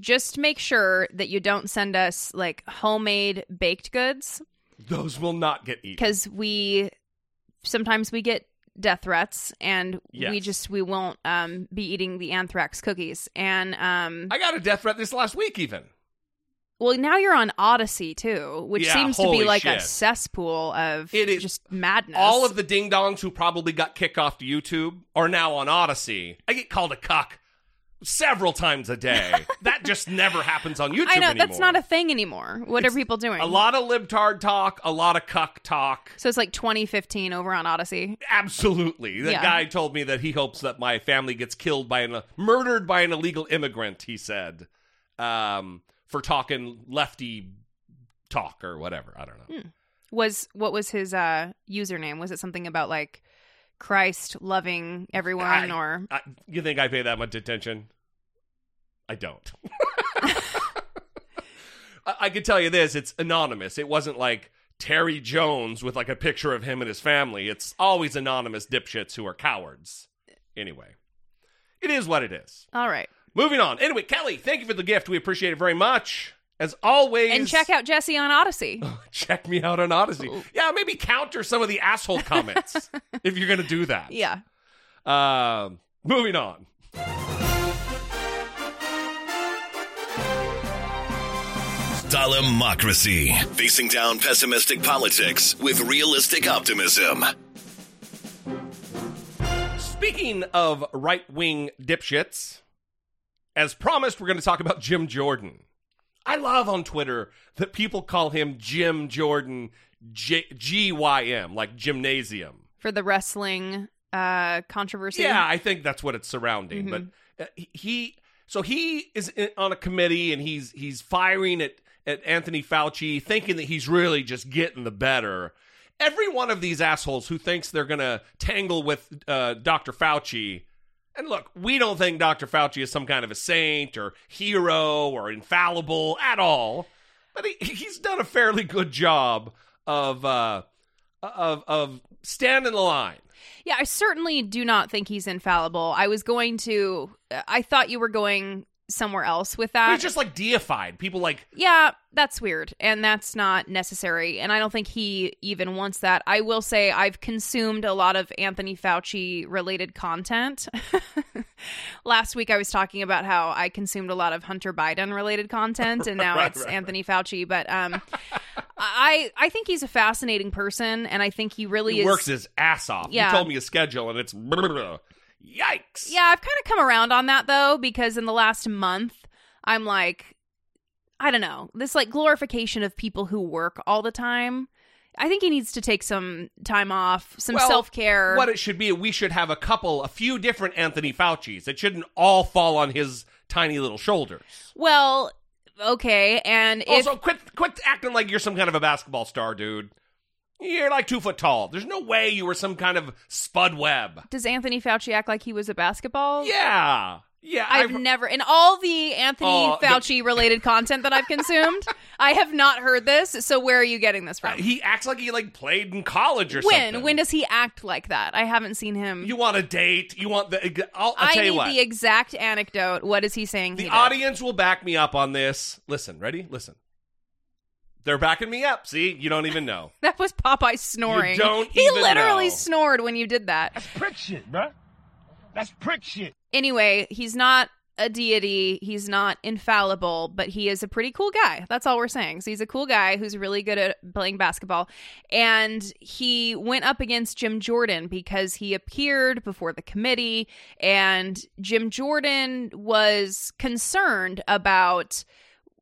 just make sure that you don't send us like homemade baked goods those will not get eaten. because we sometimes we get death threats and we just we won't um be eating the anthrax cookies and um I got a death threat this last week, even. well now you're on odysee too which Yeah, seems to be like a cesspool of It is- just madness All of the ding dongs who probably got kicked off to YouTube are now on Odysee. I get called a cuck several times a day. [LAUGHS] that just never happens on YouTube i know anymore. that's not a thing anymore what are people doing A lot of libtard talk, a lot of cuck talk. so it's like 2015 over on odysee Absolutely. The Yeah. guy told me that he hopes that my family gets killed by an murdered by an illegal immigrant, he said. Um, for talking lefty talk or whatever. I don't know. was what was his uh username was it something about like christ loving everyone I- or I, you think I pay that much attention? I don't. [LAUGHS] I, I could tell you this: it's anonymous. It wasn't like Terry Jones with like a picture of him and his family. It's always anonymous dipshits who are cowards. Anyway, it is what it is. All right. Moving on. Anyway, Kelly, thank you for the gift. We appreciate it very much. As always, And check out Jesse on Odysee. [LAUGHS] check me out on Odysee. Yeah, maybe counter some of the asshole comments [LAUGHS] if you're going to do that. Yeah. Um, moving on. Democracy. Facing down pessimistic politics with realistic optimism. Speaking of right wing dipshits, as promised, we're going to talk about Jim Jordan. I love on Twitter that people call him Jim Jordan J- GYM, like gymnasium. For the wrestling uh, controversy. Yeah, I think that's what it's surrounding. But uh, he, so he is on a committee and he's he's firing at at Anthony Fauci, thinking that he's really just getting the better. Every one of these assholes who thinks they're gonna tangle with uh, Dr. Fauci. And look, we don't think Dr. Fauci is some kind of a saint or hero or infallible at all, but he, he's done a fairly good job of uh, of of standing the line. Yeah, I certainly do not think he's infallible. I was going to, I thought you were going somewhere else with that. He's just like deified. People like yeah, that's weird. And that's not necessary. And I don't think he even wants that. I will say I've consumed a lot of Anthony Fauci related content. [LAUGHS] Last week I was talking about how I consumed a lot of Hunter Biden related content and [LAUGHS] now Right, it's right, right. Anthony Fauci. But um I I think he's a fascinating person and I think he really he is works his ass off. Yeah. You told me a schedule, and it's [LAUGHS] yikes. Yeah, I've kind of come around on that though because in the last month I'm like I don't know, this like glorification of people who work all the time. I think he needs to take some time off, some Well, self-care. What it should be, we should have a couple, a few different Anthony Fauci's. It shouldn't all fall on his tiny little shoulders. well, okay, and if also, quit quit acting like you're some kind of a basketball star, dude. You're like two foot tall. There's no way you were some kind of Spud Webb. does Anthony Fauci act like he was a basketball? Yeah, yeah. I've never in all the Anthony Oh, the- Fauci related content that I've consumed, I have not heard this. So where are you getting this from? Uh, he acts like he like played in college or when something. when when does he act like that? I haven't seen him. you want a date? You want the? I'll, I'll I tell need what. the exact anecdote. What is he saying? The he audience will back me up on this. Listen, ready? Listen. They're backing me up. See, you don't even know. [LAUGHS] That was Popeye snoring. You don't he even literally know. snored when you did that. That's prick shit, bruh. That's prick shit. Anyway, he's not a deity. He's not infallible, but he is a pretty cool guy. That's all we're saying. So he's a cool guy who's really good at playing basketball. And he went up against Jim Jordan because he appeared before the committee, and Jim Jordan was concerned about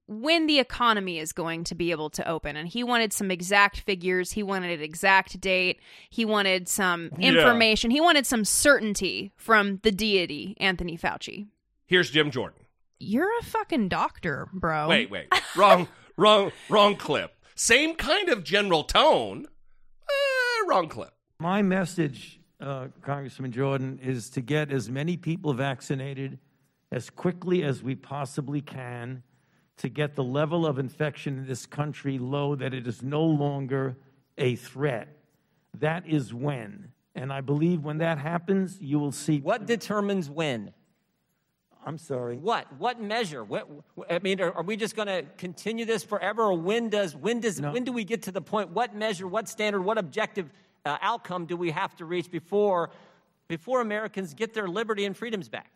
when the economy is going to be able to open and he wanted some exact figures he wanted an exact date he wanted some Yeah. information he wanted some certainty from the deity anthony fauci Here's Jim Jordan. you're a fucking doctor bro Wait, wait. Wrong, wrong, wrong clip. Same kind of general tone. Eh, wrong clip. My message, uh, Congressman Jordan, is to get as many people vaccinated as quickly as we possibly can to get the level of infection in this country low that it is no longer a threat. That is when. And I believe when that happens, you will see. What determines when? I'm sorry. What? What measure? What, I mean, are, are we just going to continue this forever, or when does when does when do we get to the point? What measure? What standard? What objective uh, outcome do we have to reach before before Americans get their liberty and freedoms back?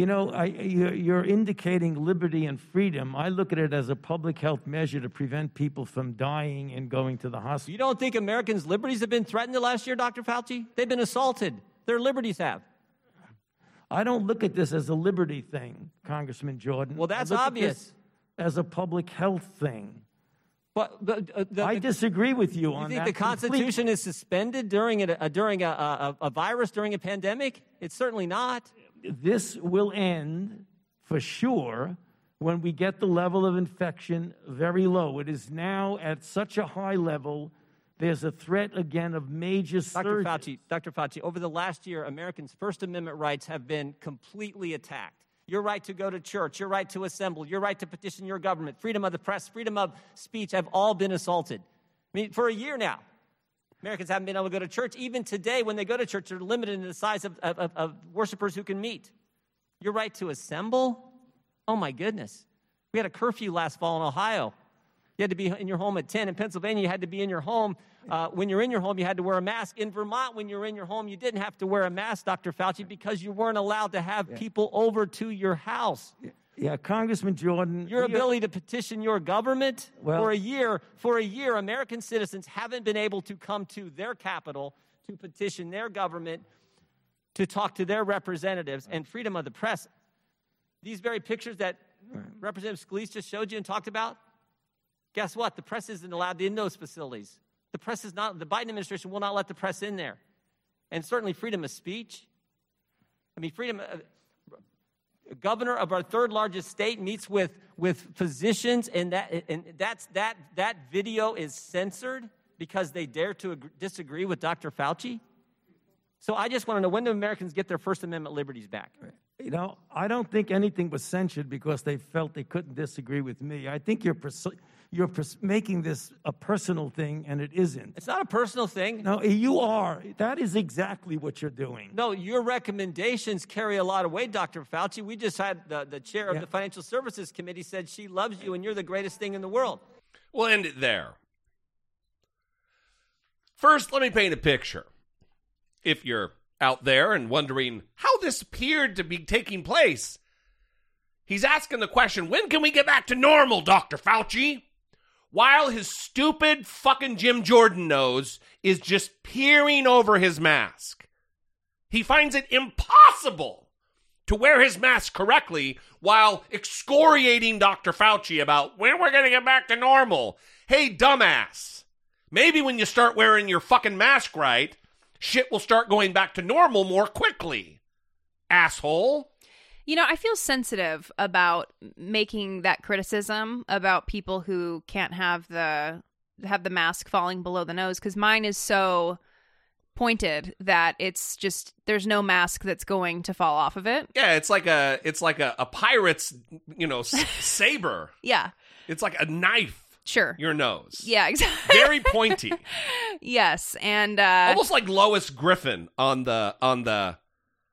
You know, I, you're, indicating liberty and freedom. I look at it as a public health measure to prevent people from dying and going to the hospital. You don't think Americans' liberties have been threatened the last year, Dr. Fauci? They've been assaulted. Their liberties have. I don't look at this as a liberty thing, Congressman Jordan. Well, that's I look at obvious. as a public health thing. But the, uh, the, I disagree with you You on think that. the Constitution is suspended during a, a during a, a, a virus during a pandemic? It's certainly not. This will end for sure when we get the level of infection very low. It is now at such a high level. There's a threat again of major Dr. surges. Fauci, Dr. Fauci, over the last year, Americans' First Amendment rights have been completely attacked. your right to go to church, your right to assemble, your right to petition your government, freedom of the press, freedom of speech have all been assaulted. I mean, for a year now, Americans haven't been able to go to church. Even today, when they go to church, they're limited in the size of, of, of worshipers who can meet. Your right to assemble? Oh my goodness. We had a curfew last fall in Ohio. You had to be in your home at 10. In Pennsylvania, you had to be in your home. Uh, when you're in your home, you had to wear a mask. In Vermont, when you're in your home, you didn't have to wear a mask, Dr. Fauci, because you weren't allowed to have people over to your house. Yeah, Congressman Jordan. Your ability to petition your government Well- for a year, for a year, American citizens haven't been able to come to their capital to petition their government, to talk to their representatives, and freedom of the press. These very pictures that Representative Scalise just showed you and talked about, guess what? The press isn't allowed in those facilities. The press is not, the Biden administration will not let the press in there. And certainly freedom of speech. I mean, freedom, uh, governor of our third largest state meets with, with physicians, and, that, and that's, that, that video is censored because they dare to ag- disagree with Dr. Fauci. So I just want to know when do Americans get their First Amendment liberties back? You know, I don't think anything was censored because they felt they couldn't disagree with me. I think you're pers- you're pers- making this a personal thing, and it isn't. It's not a personal thing. No, you are. That is exactly what you're doing. No, your recommendations carry a lot of weight, Dr. Fauci. We just had the, the chair of Yeah. the Financial Services Committee said she loves you and you're the greatest thing in the world. We'll end it there. First, let me paint a picture. If you're out there and wondering how this appeared to be taking place, he's asking the question when can we get back to normal, Dr. Fauci? While his stupid fucking Jim Jordan nose is just peering over his mask. He finds it impossible to wear his mask correctly while excoriating Dr. Fauci about when we're going to get back to normal. Hey, dumbass. Maybe when you start wearing your fucking mask right, shit will start going back to normal more quickly. Asshole. You know, I feel sensitive about making that criticism about people who can't have the have the mask falling below the nose because mine is so pointed that it's just there's no mask that's going to fall off of it. Yeah, it's like a it's like a, a pirate's, you know, s- [LAUGHS] saber. Yeah, It's like a knife. sure. Your nose. Yeah, exactly. [LAUGHS] Very pointy. yes, and uh, Almost like Lois Griffin on the on the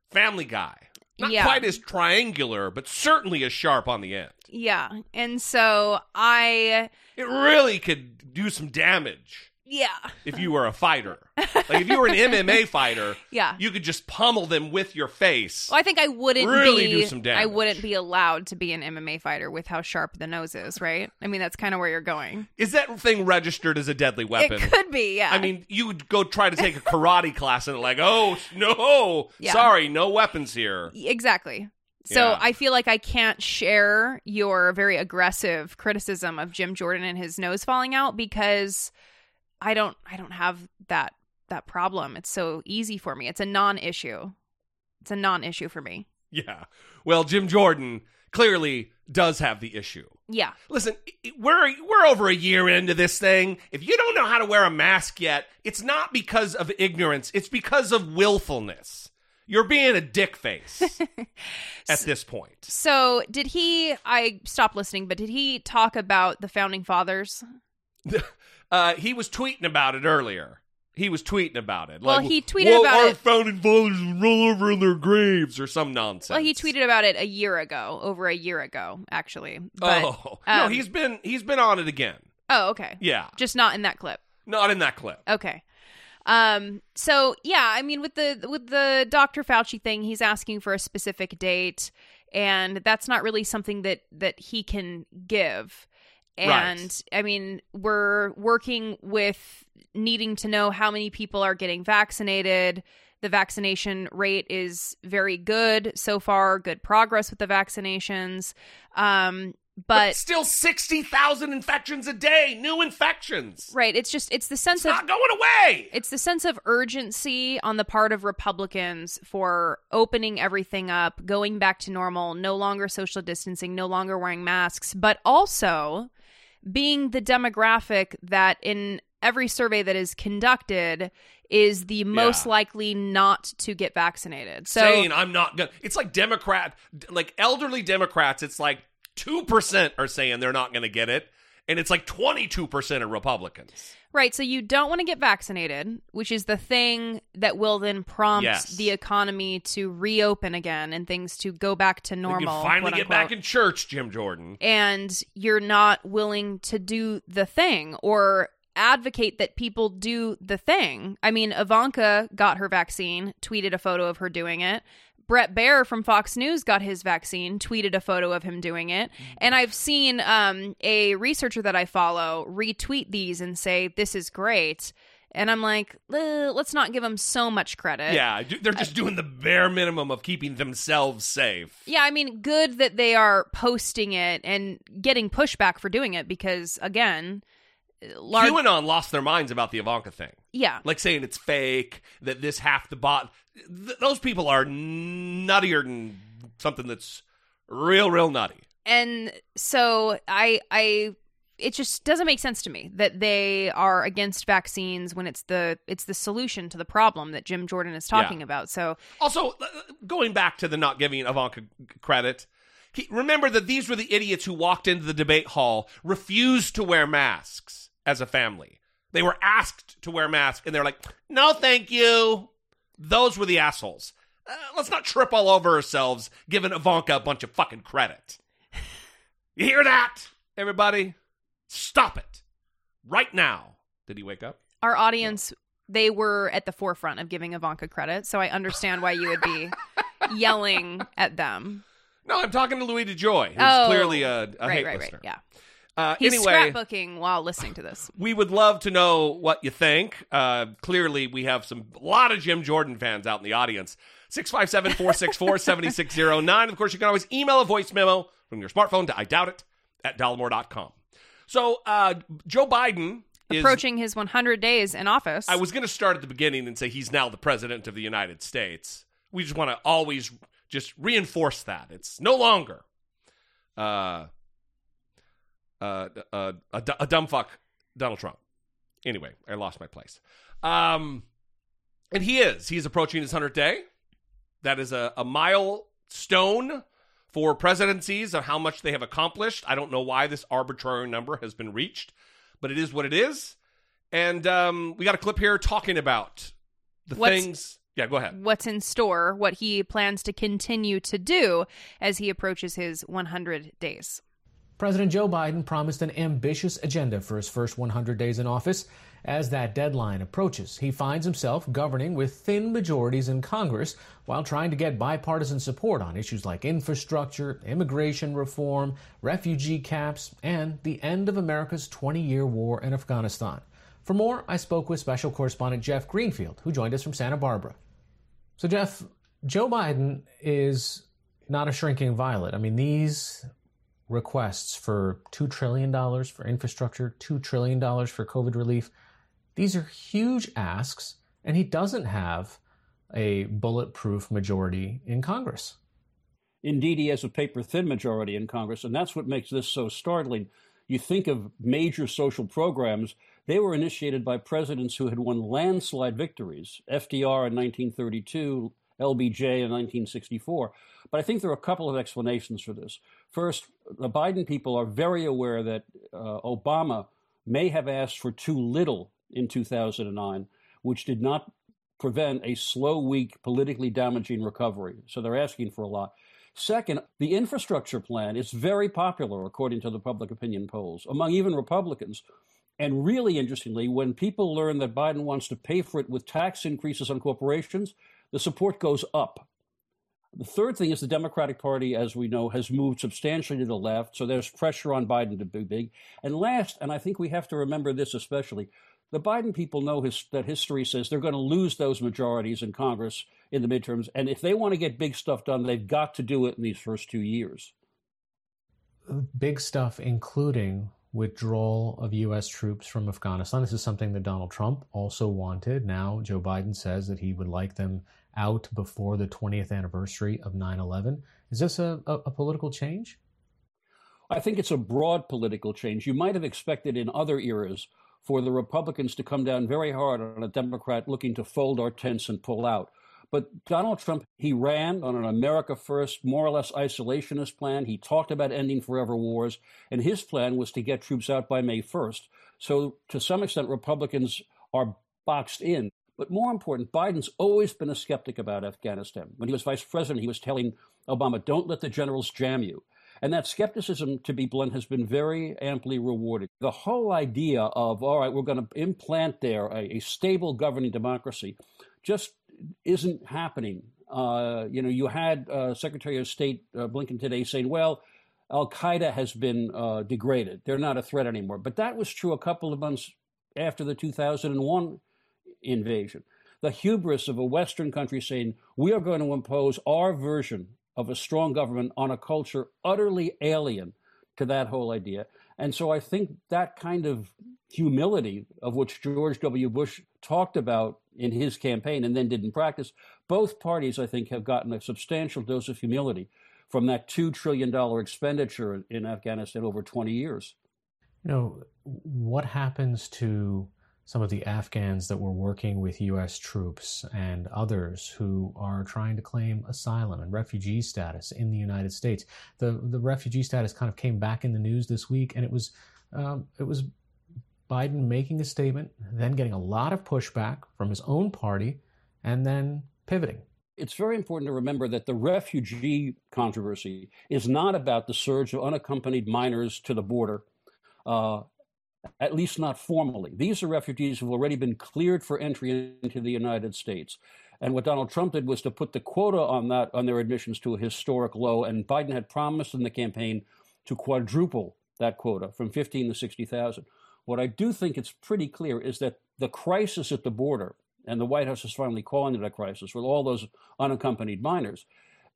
Family Guy. Not Yeah. quite as triangular, but certainly as sharp on the end. yeah, and so I It really could do some damage yeah if you were a fighter. like if you were an MMA [LAUGHS] fighter, Yeah. you could just pummel them with your face. Well, I think I wouldn't Really be. do some damage. I wouldn't be allowed to be an MMA fighter with how sharp the nose is, right? I mean, that's kind of where you're going. Is that thing registered as a deadly weapon? It could be, yeah. I mean, you would go try to take a karate class and like, oh no, Yeah. sorry, no weapons here. exactly. So Yeah. I feel like I can't share your very aggressive criticism of Jim Jordan and his nose falling out because I don't. I don't have that that problem. It's so easy for me. It's a non-issue. It's a non-issue for me. Yeah. Well, Jim Jordan clearly does have the issue. Yeah. Listen, we're we're over a year into this thing. If you don't know how to wear a mask yet, it's not because of ignorance. It's because of willfulness. You're being a dick face [LAUGHS] at this point. So did he? I stopped listening, but did he talk about the founding fathers? [LAUGHS] Uh, he was tweeting about it earlier. He was tweeting about it. Well, he tweeted "Well, about our it- founding fathers would roll over in their graves or some nonsense. Well, he tweeted about it a year ago, over a year ago, actually. But, oh no, um, he's been he's been on it again. Oh, okay. Yeah, Just not in that clip. not in that clip. Okay. Um so yeah, I mean with the with the Dr. Fauci thing, he's asking for a specific date and that's not really something that that he can give. And Right. I mean, we're working with needing to know how many people are getting vaccinated. The vaccination rate is very good so far, good progress with the vaccinations. Um but, still 60,000 infections a day, new infections. Right. It's just it's the sense It's of not going away. It's the sense of urgency on the part of Republicans for opening everything up, going back to normal, no longer social distancing, no longer wearing masks, but also being the demographic that in every survey that is conducted is the most Yeah. likely not to get vaccinated. So saying I'm not gonna. It's like Democrat, like elderly Democrats. It's like two percent are saying they're not gonna get it, and it's like twenty two percent of Republicans. Right, so you don't want to get vaccinated, which is the thing that will then prompt Yes. the economy to reopen again and things to go back to normal. finally get back in church, Jim Jordan. and you're not willing to do the thing or advocate that people do the thing. I mean, Ivanka got her vaccine, tweeted a photo of her doing it. Bret Baier from Fox News got his vaccine, tweeted a photo of him doing it. And I've seen um, a researcher that I follow retweet these and say, This is great. And I'm like, "Uh, let's not give them so much credit. Yeah, they're just doing the bare minimum of keeping themselves safe. Yeah, I mean, good that they are posting it and getting pushback for doing it because, again, large. QAnon lost their minds about the Ivanka thing. Yeah. like saying it's fake, that this half the bot. Th- those people are nuttier than something that's real, real nutty. and so I, I, it just doesn't make sense to me that they are against vaccines when it's the it's the solution to the problem that Jim Jordan is talking Yeah. about. So Also, uh, going back to the not giving Ivanka credit, he- remember that these were the idiots who walked into the debate hall, refused to wear masks as a family. They were asked to wear masks, and they're like, "No, thank you." Those were the assholes. Uh, let's not trip all over ourselves giving Ivanka a bunch of fucking credit. You hear that, everybody? Stop it right now. Did he wake up? our audience, they were at the forefront of giving Ivanka credit. So I understand why you would be yelling at them. No, I'm talking to Louis DeJoy, who's Oh, clearly a, a right, hate right, listener. right. Yeah. Uh, He's anyway, scrapbooking while listening to this. we would love to know what you think. Uh, clearly, we have some a lot of Jim Jordan fans out in the audience. 657 464 7609. Of course, you can always email a voice memo from your smartphone to I doubt it at dollemore.com. So, uh, Joe Biden is. Approaching his 100 days in office. I was going to start at the beginning and say he's now the president of the United States. We just want to always just reinforce that. It's no longer uh, uh, uh, a, a dumb fuck Donald Trump. Anyway, I lost my place. Um, and he is. He's approaching his 100th day. That is a, a milestone for presidencies of how much they have accomplished. I don't know why this arbitrary number has been reached, but it is what it is. And um, we got a clip here talking about the What's- things. Yeah, go ahead. what's in store, what he plans to continue to do as he approaches his 100 days. President Joe Biden promised an ambitious agenda for his first 100 days in office. As that deadline approaches, he finds himself governing with thin majorities in Congress while trying to get bipartisan support on issues like infrastructure, immigration reform, refugee caps, and the end of America's 20 year war in Afghanistan. For more, I spoke with special correspondent Jeff Greenfield, who joined us from Santa Barbara. So, Jeff, Joe Biden is not a shrinking violet. I mean, these requests for $2 trillion for infrastructure, $2 trillion for COVID relief, these are huge asks, and he doesn't have a bulletproof majority in Congress. Indeed, he has a paper thin majority in Congress, and that's what makes this so startling. You think of major social programs, they were initiated by presidents who had won landslide victories FDR in 1932, LBJ in 1964. But I think there are a couple of explanations for this. First, the Biden people are very aware that uh, Obama may have asked for too little in 2009, which did not prevent a slow, weak, politically damaging recovery. So they're asking for a lot. Second, the infrastructure plan is very popular, according to the public opinion polls, among even Republicans. And really interestingly, when people learn that Biden wants to pay for it with tax increases on corporations, the support goes up. The third thing is the Democratic Party, as we know, has moved substantially to the left, so there's pressure on Biden to be big. And last, and I think we have to remember this especially, the Biden people know his, that history says they're going to lose those majorities in Congress in the midterms, and if they want to get big stuff done, they've got to do it in these first two years. Big stuff, including withdrawal of U.S. troops from Afghanistan. This is something that Donald Trump also wanted. Now, Joe Biden says that he would like them out before the 20th anniversary of 9 11. Is this a, a, a political change? I think it's a broad political change. You might have expected in other eras for the Republicans to come down very hard on a Democrat looking to fold our tents and pull out. But Donald Trump, he ran on an America First, more or less isolationist plan. He talked about ending forever wars, and his plan was to get troops out by May 1st. So, to some extent, Republicans are boxed in. But more important, Biden's always been a skeptic about Afghanistan. When he was vice president, he was telling Obama, don't let the generals jam you. And that skepticism, to be blunt, has been very amply rewarded. The whole idea of, all right, we're going to implant there a, a stable governing democracy just isn't happening. Uh, you know, you had uh, Secretary of State uh, Blinken today saying, well, Al Qaeda has been uh, degraded. They're not a threat anymore. But that was true a couple of months after the 2001 invasion. The hubris of a Western country saying, we are going to impose our version of a strong government on a culture utterly alien to that whole idea. And so I think that kind of humility of which George W. Bush talked about in his campaign and then didn't practice, both parties, I think, have gotten a substantial dose of humility from that $2 trillion expenditure in Afghanistan over 20 years. You know, what happens to some of the Afghans that were working with U.S. troops and others who are trying to claim asylum and refugee status in the United States. The the refugee status kind of came back in the news this week, and it was um, it was Biden making a statement, then getting a lot of pushback from his own party, and then pivoting. It's very important to remember that the refugee controversy is not about the surge of unaccompanied minors to the border. Uh, at least not formally. These are refugees who have already been cleared for entry into the United States. And what Donald Trump did was to put the quota on that on their admissions to a historic low. And Biden had promised in the campaign to quadruple that quota from 15 to 60,000. What I do think it's pretty clear is that the crisis at the border, and the White House is finally calling it a crisis with all those unaccompanied minors,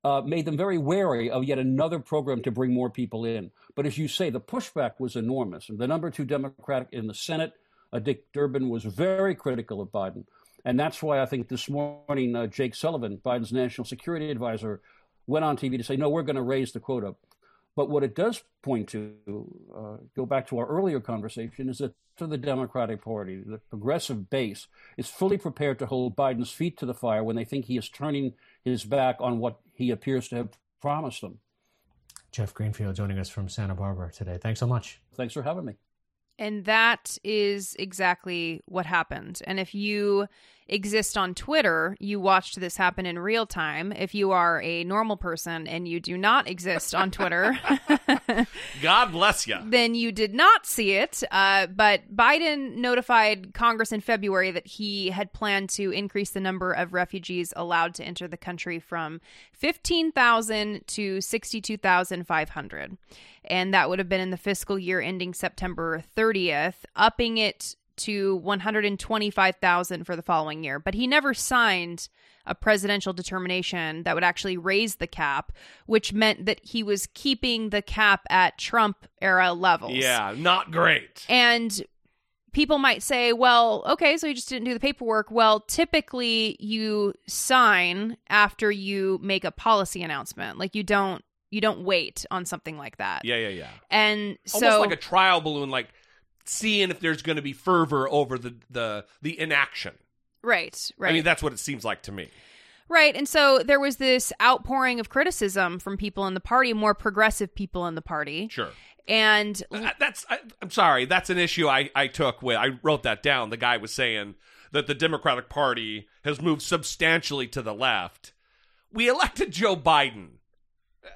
uh, made them very wary of yet another program to bring more people in. But as you say, the pushback was enormous. And the number two Democrat in the Senate, uh, Dick Durbin, was very critical of Biden. And that's why I think this morning uh, Jake Sullivan, Biden's national security advisor, went on TV to say, no, we're going to raise the quota. But what it does point to, uh, go back to our earlier conversation, is that to the Democratic Party, the progressive base, is fully prepared to hold Biden's feet to the fire when they think he is turning his back on what he appears to have promised them. Jeff Greenfield joining us from Santa Barbara today. Thanks so much. Thanks for having me. And that is exactly what happened. And if you exist on Twitter, you watched this happen in real time. If you are a normal person and you do not exist on Twitter, [LAUGHS] God bless you. Then you did not see it. Uh, but Biden notified Congress in February that he had planned to increase the number of refugees allowed to enter the country from 15,000 to 62,500 and that would have been in the fiscal year ending September 30th, upping it to 125,000 for the following year. But he never signed a presidential determination that would actually raise the cap, which meant that he was keeping the cap at Trump era levels. Yeah, not great. And people might say, well, okay, so he just didn't do the paperwork. Well, typically you sign after you make a policy announcement. Like you don't you don't wait on something like that. Yeah, yeah, yeah. And so almost like a trial balloon, like seeing if there's going to be fervor over the the the inaction. Right, right. I mean, that's what it seems like to me. Right. And so there was this outpouring of criticism from people in the party, more progressive people in the party. Sure. And Uh, that's I, I'm sorry, that's an issue I I took with I wrote that down. The guy was saying that the Democratic Party has moved substantially to the left. We elected Joe Biden. Uh,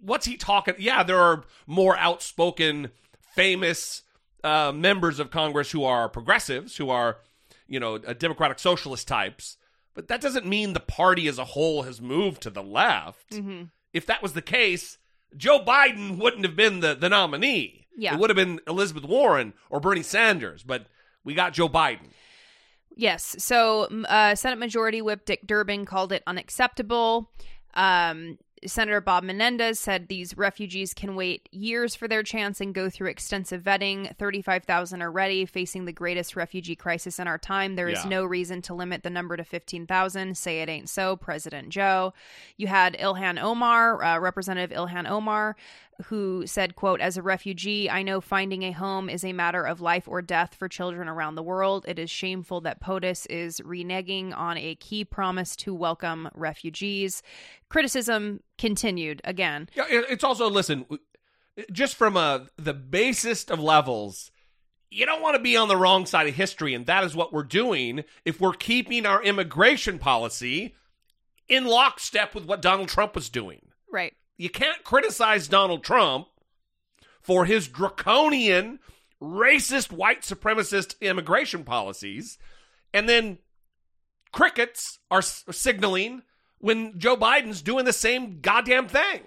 What's he talking? Yeah, there are more outspoken, famous uh, members of Congress who are progressives, who are, you know, uh, Democratic socialist types. But that doesn't mean the party as a whole has moved to the left. Mhm. If that was the case, Joe Biden wouldn't have been the, the nominee. Yeah. It would have been Elizabeth Warren or Bernie Sanders, but we got Joe Biden. Yes. So, uh, Senate Majority Whip Dick Durbin called it unacceptable. Um, Senator Bob Menendez said these refugees can wait years for their chance and go through extensive vetting. 35,000 are ready, facing the greatest refugee crisis in our time. There is Yeah. no reason to limit the number to 15,000. Say it ain't so, President Joe. You had Ilhan Omar, uh, Representative Ilhan Omar, who said, quote, as a refugee, I know finding a home is a matter of life or death for children around the world. It is shameful that POTUS is reneging on a key promise to welcome refugees. Criticism continued again. Yeah, it's also listen, just from a the basest of levels, you don't want to be on the wrong side of history, and that is what we're doing if we're keeping our immigration policy in lockstep with what Donald Trump was doing. Right. You can't criticize Donald Trump for his draconian, racist, white supremacist immigration policies, and then crickets are signaling when Joe Biden's doing the same goddamn thing.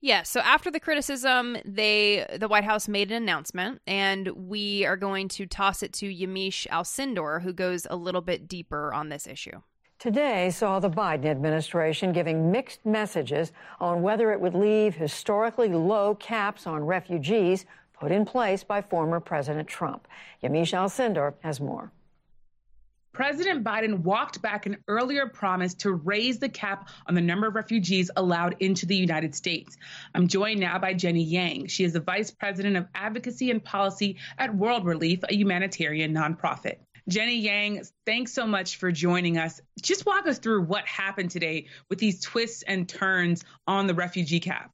Yeah, so after the criticism, they the White House made an announcement and we are going to toss it to Yamiche Alcindor who goes a little bit deeper on this issue. Today saw the Biden administration giving mixed messages on whether it would leave historically low caps on refugees put in place by former President Trump. Yamiche Alcindor has more. President Biden walked back an earlier promise to raise the cap on the number of refugees allowed into the United States. I'm joined now by Jenny Yang. She is the Vice President of Advocacy and Policy at World Relief, a humanitarian nonprofit. Jenny Yang, thanks so much for joining us. Just walk us through what happened today with these twists and turns on the refugee cap.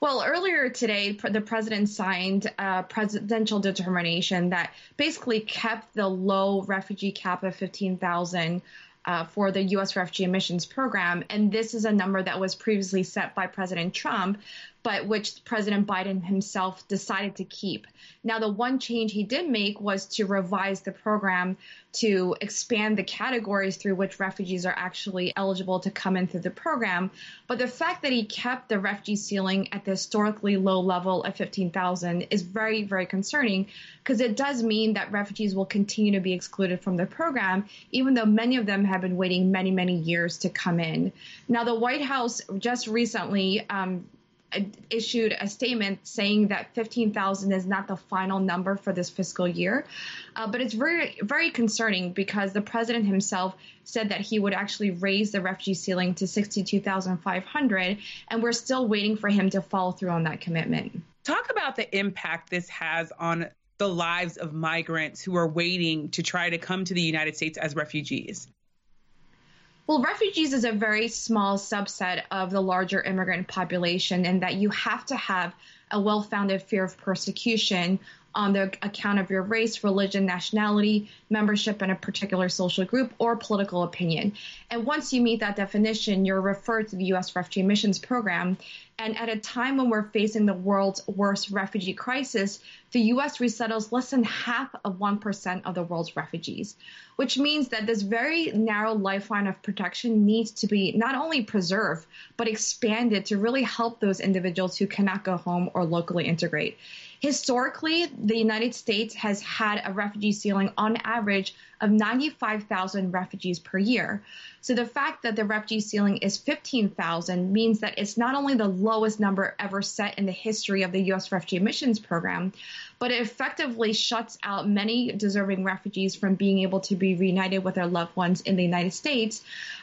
Well, earlier today, the president signed a presidential determination that basically kept the low refugee cap of 15,000 uh, for the U.S. refugee admissions program. And this is a number that was previously set by President Trump, but which President Biden himself decided to keep. Now, the one change he did make was to revise the program to expand the categories through which refugees are actually eligible to come in through the program. But the fact that he kept the refugee ceiling at the historically low level of 15,000 is very, very concerning because it does mean that refugees will continue to be excluded from the program, even though many of them have been waiting many, many years to come in. Now, the White House just recently um, issued a statement saying that 15,000 is not the final number for this fiscal year. Uh, but it's very, very concerning because the president himself said that he would actually raise the refugee ceiling to 62,500, and we're still waiting for him to follow through on that commitment. Talk about the impact this has on the lives of migrants who are waiting to try to come to the United States as refugees. Well, refugees is a very small subset of the larger immigrant population, and that you have to have a well founded fear of persecution on the account of your race, religion, nationality, membership in a particular social group, or political opinion. And once you meet that definition, you're referred to the U.S. Refugee Admissions Program. And at a time when we're facing the world's worst refugee crisis, the U.S. resettles less than half of 1% of the world's refugees, which means that this very narrow lifeline of protection needs to be not only preserved, but expanded to really help those individuals who cannot go home or locally integrate. Historically, the United States has had a refugee ceiling on average of 95,000 refugees per year. So the fact that the refugee ceiling is 15,000 means that it's not only the lowest number ever set in the history of the U.S. refugee admissions program, but it effectively shuts out many deserving refugees from being able to be reunited with their loved ones in the United States.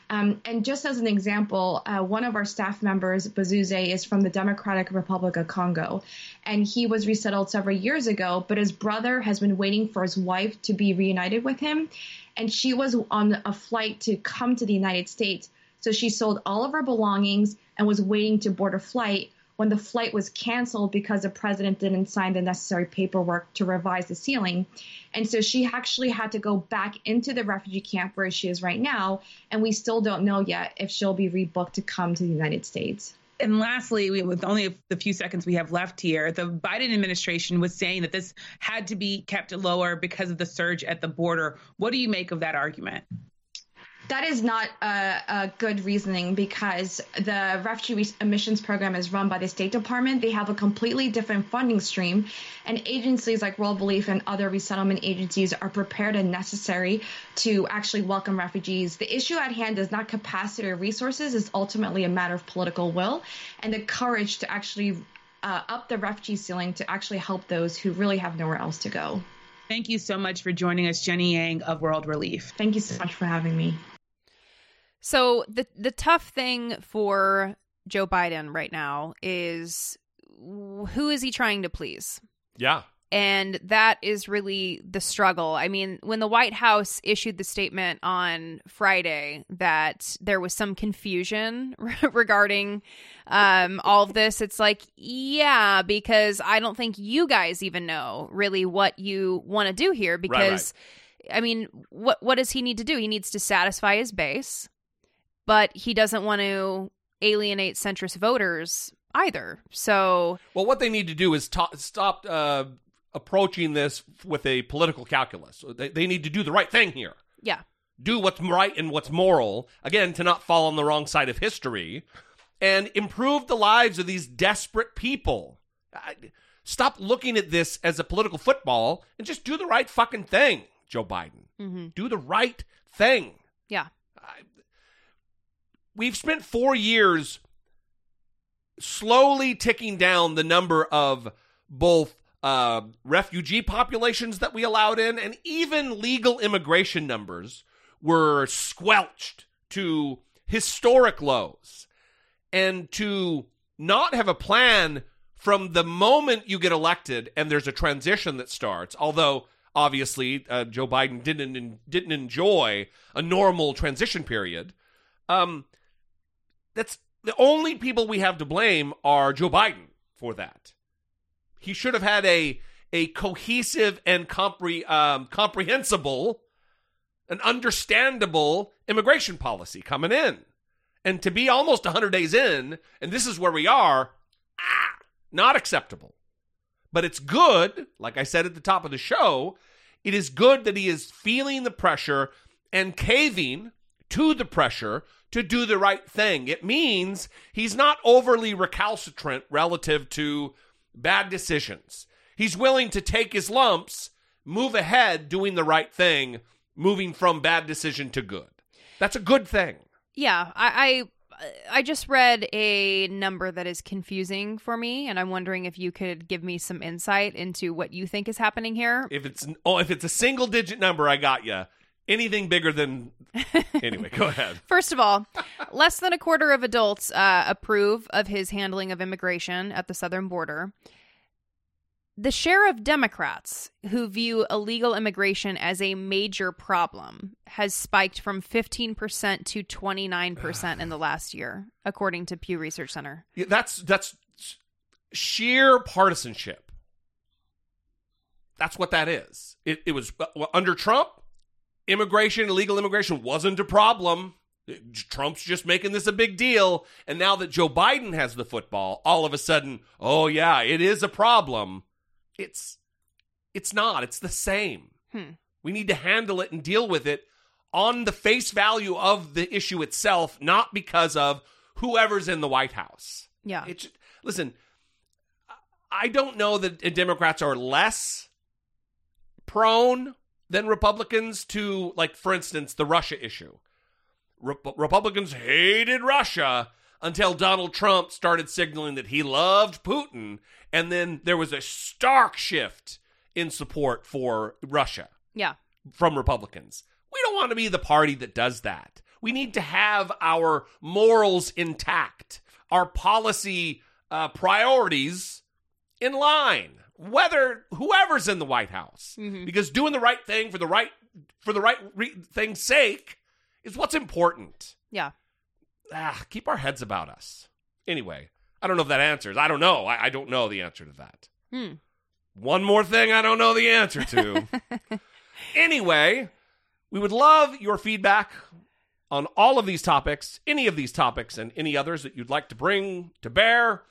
Um, and just as an example, uh, one of our staff members, Bazuze, is from the Democratic Republic of Congo, and he was resettled several years ago. But his brother has been waiting for his wife to be reunited with him, and she was on a flight to come to the United States. So she sold all of her belongings and was waiting to board a flight when the flight was canceled because the president didn't sign the necessary paperwork to revise the ceiling. And so she actually had to go back into the refugee camp where she is right now. And we still don't know yet if she'll be rebooked to come to the United States. And lastly, we, with only the few seconds we have left here, the Biden administration was saying that this had to be kept lower because of the surge at the border. What do you make of that argument? That is not a, a, good reasoning because the refugee admissions program is run by the State Department. They have a completely different funding stream, and agencies like World Relief and other resettlement agencies are prepared and necessary to actually welcome refugees. The issue at hand is not capacity or resources; it's ultimately a matter of political will and the courage to actually uh, up the refugee ceiling to actually help those who really have nowhere else to go. Thank you so much for joining us, Jenny Yang of World Relief. Thank you so much for having me. So the the tough thing for Joe Biden right now is who is he trying to please? Yeah. And that is really the struggle. I mean, when the White House issued the statement on Friday that there was some confusion [LAUGHS] regarding um, all of this, it's like, yeah, because I don't think you guys even know really what you want to do here. Because, right, right. I mean, what what does he need to do? He needs to satisfy his base but he doesn't want to alienate centrist voters either. So, well, what they need to do is to- stop uh, approaching this with a political calculus. They, they need to do the right thing here. Yeah. Do what's right and what's moral. Again, to not fall on the wrong side of history and improve the lives of these desperate people. Stop looking at this as a political football and just do the right fucking thing, Joe Biden. Mm-hmm. Do the right thing. Yeah we've spent four years slowly ticking down the number of both uh, refugee populations that we allowed in and even legal immigration numbers were squelched to historic lows. And to not have a plan from the moment you get elected and there's a transition that starts, although obviously uh, Joe Biden didn't didn't enjoy a normal transition period. Um, that's the only people we have to blame are Joe Biden for that. He should have had a a cohesive and compre- um, comprehensible and understandable immigration policy coming in. And to be almost 100 days in, and this is where we are, ah, not acceptable. But it's good, like I said at the top of the show, it is good that he is feeling the pressure and caving to the pressure to do the right thing. It means he's not overly recalcitrant relative to bad decisions. He's willing to take his lumps, move ahead doing the right thing, moving from bad decision to good. That's a good thing. Yeah, I, I I just read a number that is confusing for me, and I'm wondering if you could give me some insight into what you think is happening here. If it's oh, if it's a single digit number, I got you anything bigger than. [LAUGHS] Anyway, go ahead. First of all, less than a quarter of adults uh, approve of his handling of immigration at the southern border. The share of Democrats who view illegal immigration as a major problem has spiked from 15% to 29% in the last year, according to Pew Research Center. Yeah, that's that's sheer partisanship. That's what that is. It, it was under Trump immigration, illegal immigration wasn't a problem. Trump's just making this a big deal. And now that Joe Biden has the football, all of a sudden, oh yeah, it is a problem. It's it's not. It's the same. Hmm. We need to handle it and deal with it on the face value of the issue itself, not because of whoever's in the White House. Yeah. It's listen, I don't know that Democrats are less prone than Republicans to, like, for instance, the Russia issue. Re- Republicans hated Russia until Donald Trump started signaling that he loved Putin. And then there was a stark shift in support for Russia. Yeah. From Republicans. We don't want to be the party that does that. We need to have our morals intact, our policy uh, priorities in line whether whoever's in the White House, mm-hmm. because doing the right thing for the right for the right re- thing's sake is what's important. Yeah. Ah, keep our heads about us. Anyway, I don't know if that answers. I don't know. I, I don't know the answer to that. Hmm. One more thing I don't know the answer to. [LAUGHS] anyway, we would love your feedback on all of these topics, any of these topics, and any others that you'd like to bring to bear.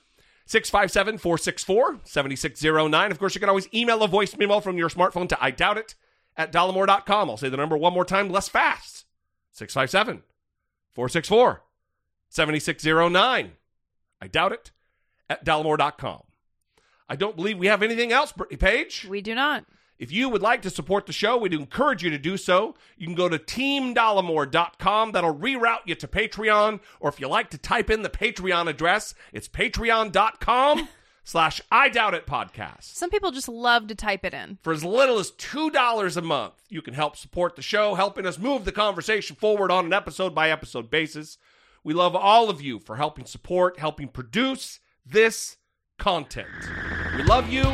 657 464 7609. Of course, you can always email a voice memo from your smartphone to I doubt it at dollemore.com. I'll say the number one more time, less fast. 657 464 7609. I doubt it. At Dollemore.com. I don't believe we have anything else, Brittany Page. We do not. If you would like to support the show, we'd encourage you to do so. You can go to teamdollemore.com. That'll reroute you to Patreon. Or if you like to type in the Patreon address, it's patreon.com [LAUGHS] slash I Doubt It podcast. Some people just love to type it in. For as little as $2 a month, you can help support the show, helping us move the conversation forward on an episode by episode basis. We love all of you for helping support, helping produce this content. We love you.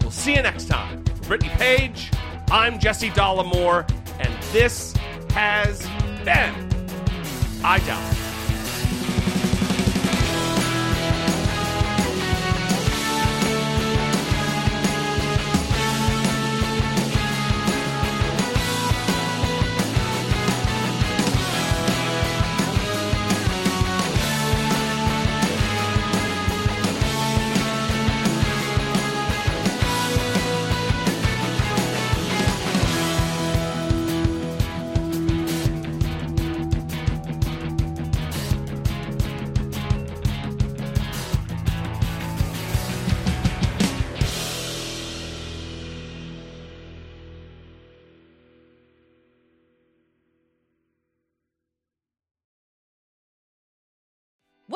We'll see you next time. Brittany Page, I'm Jesse Dollemore, and this has been I Doubt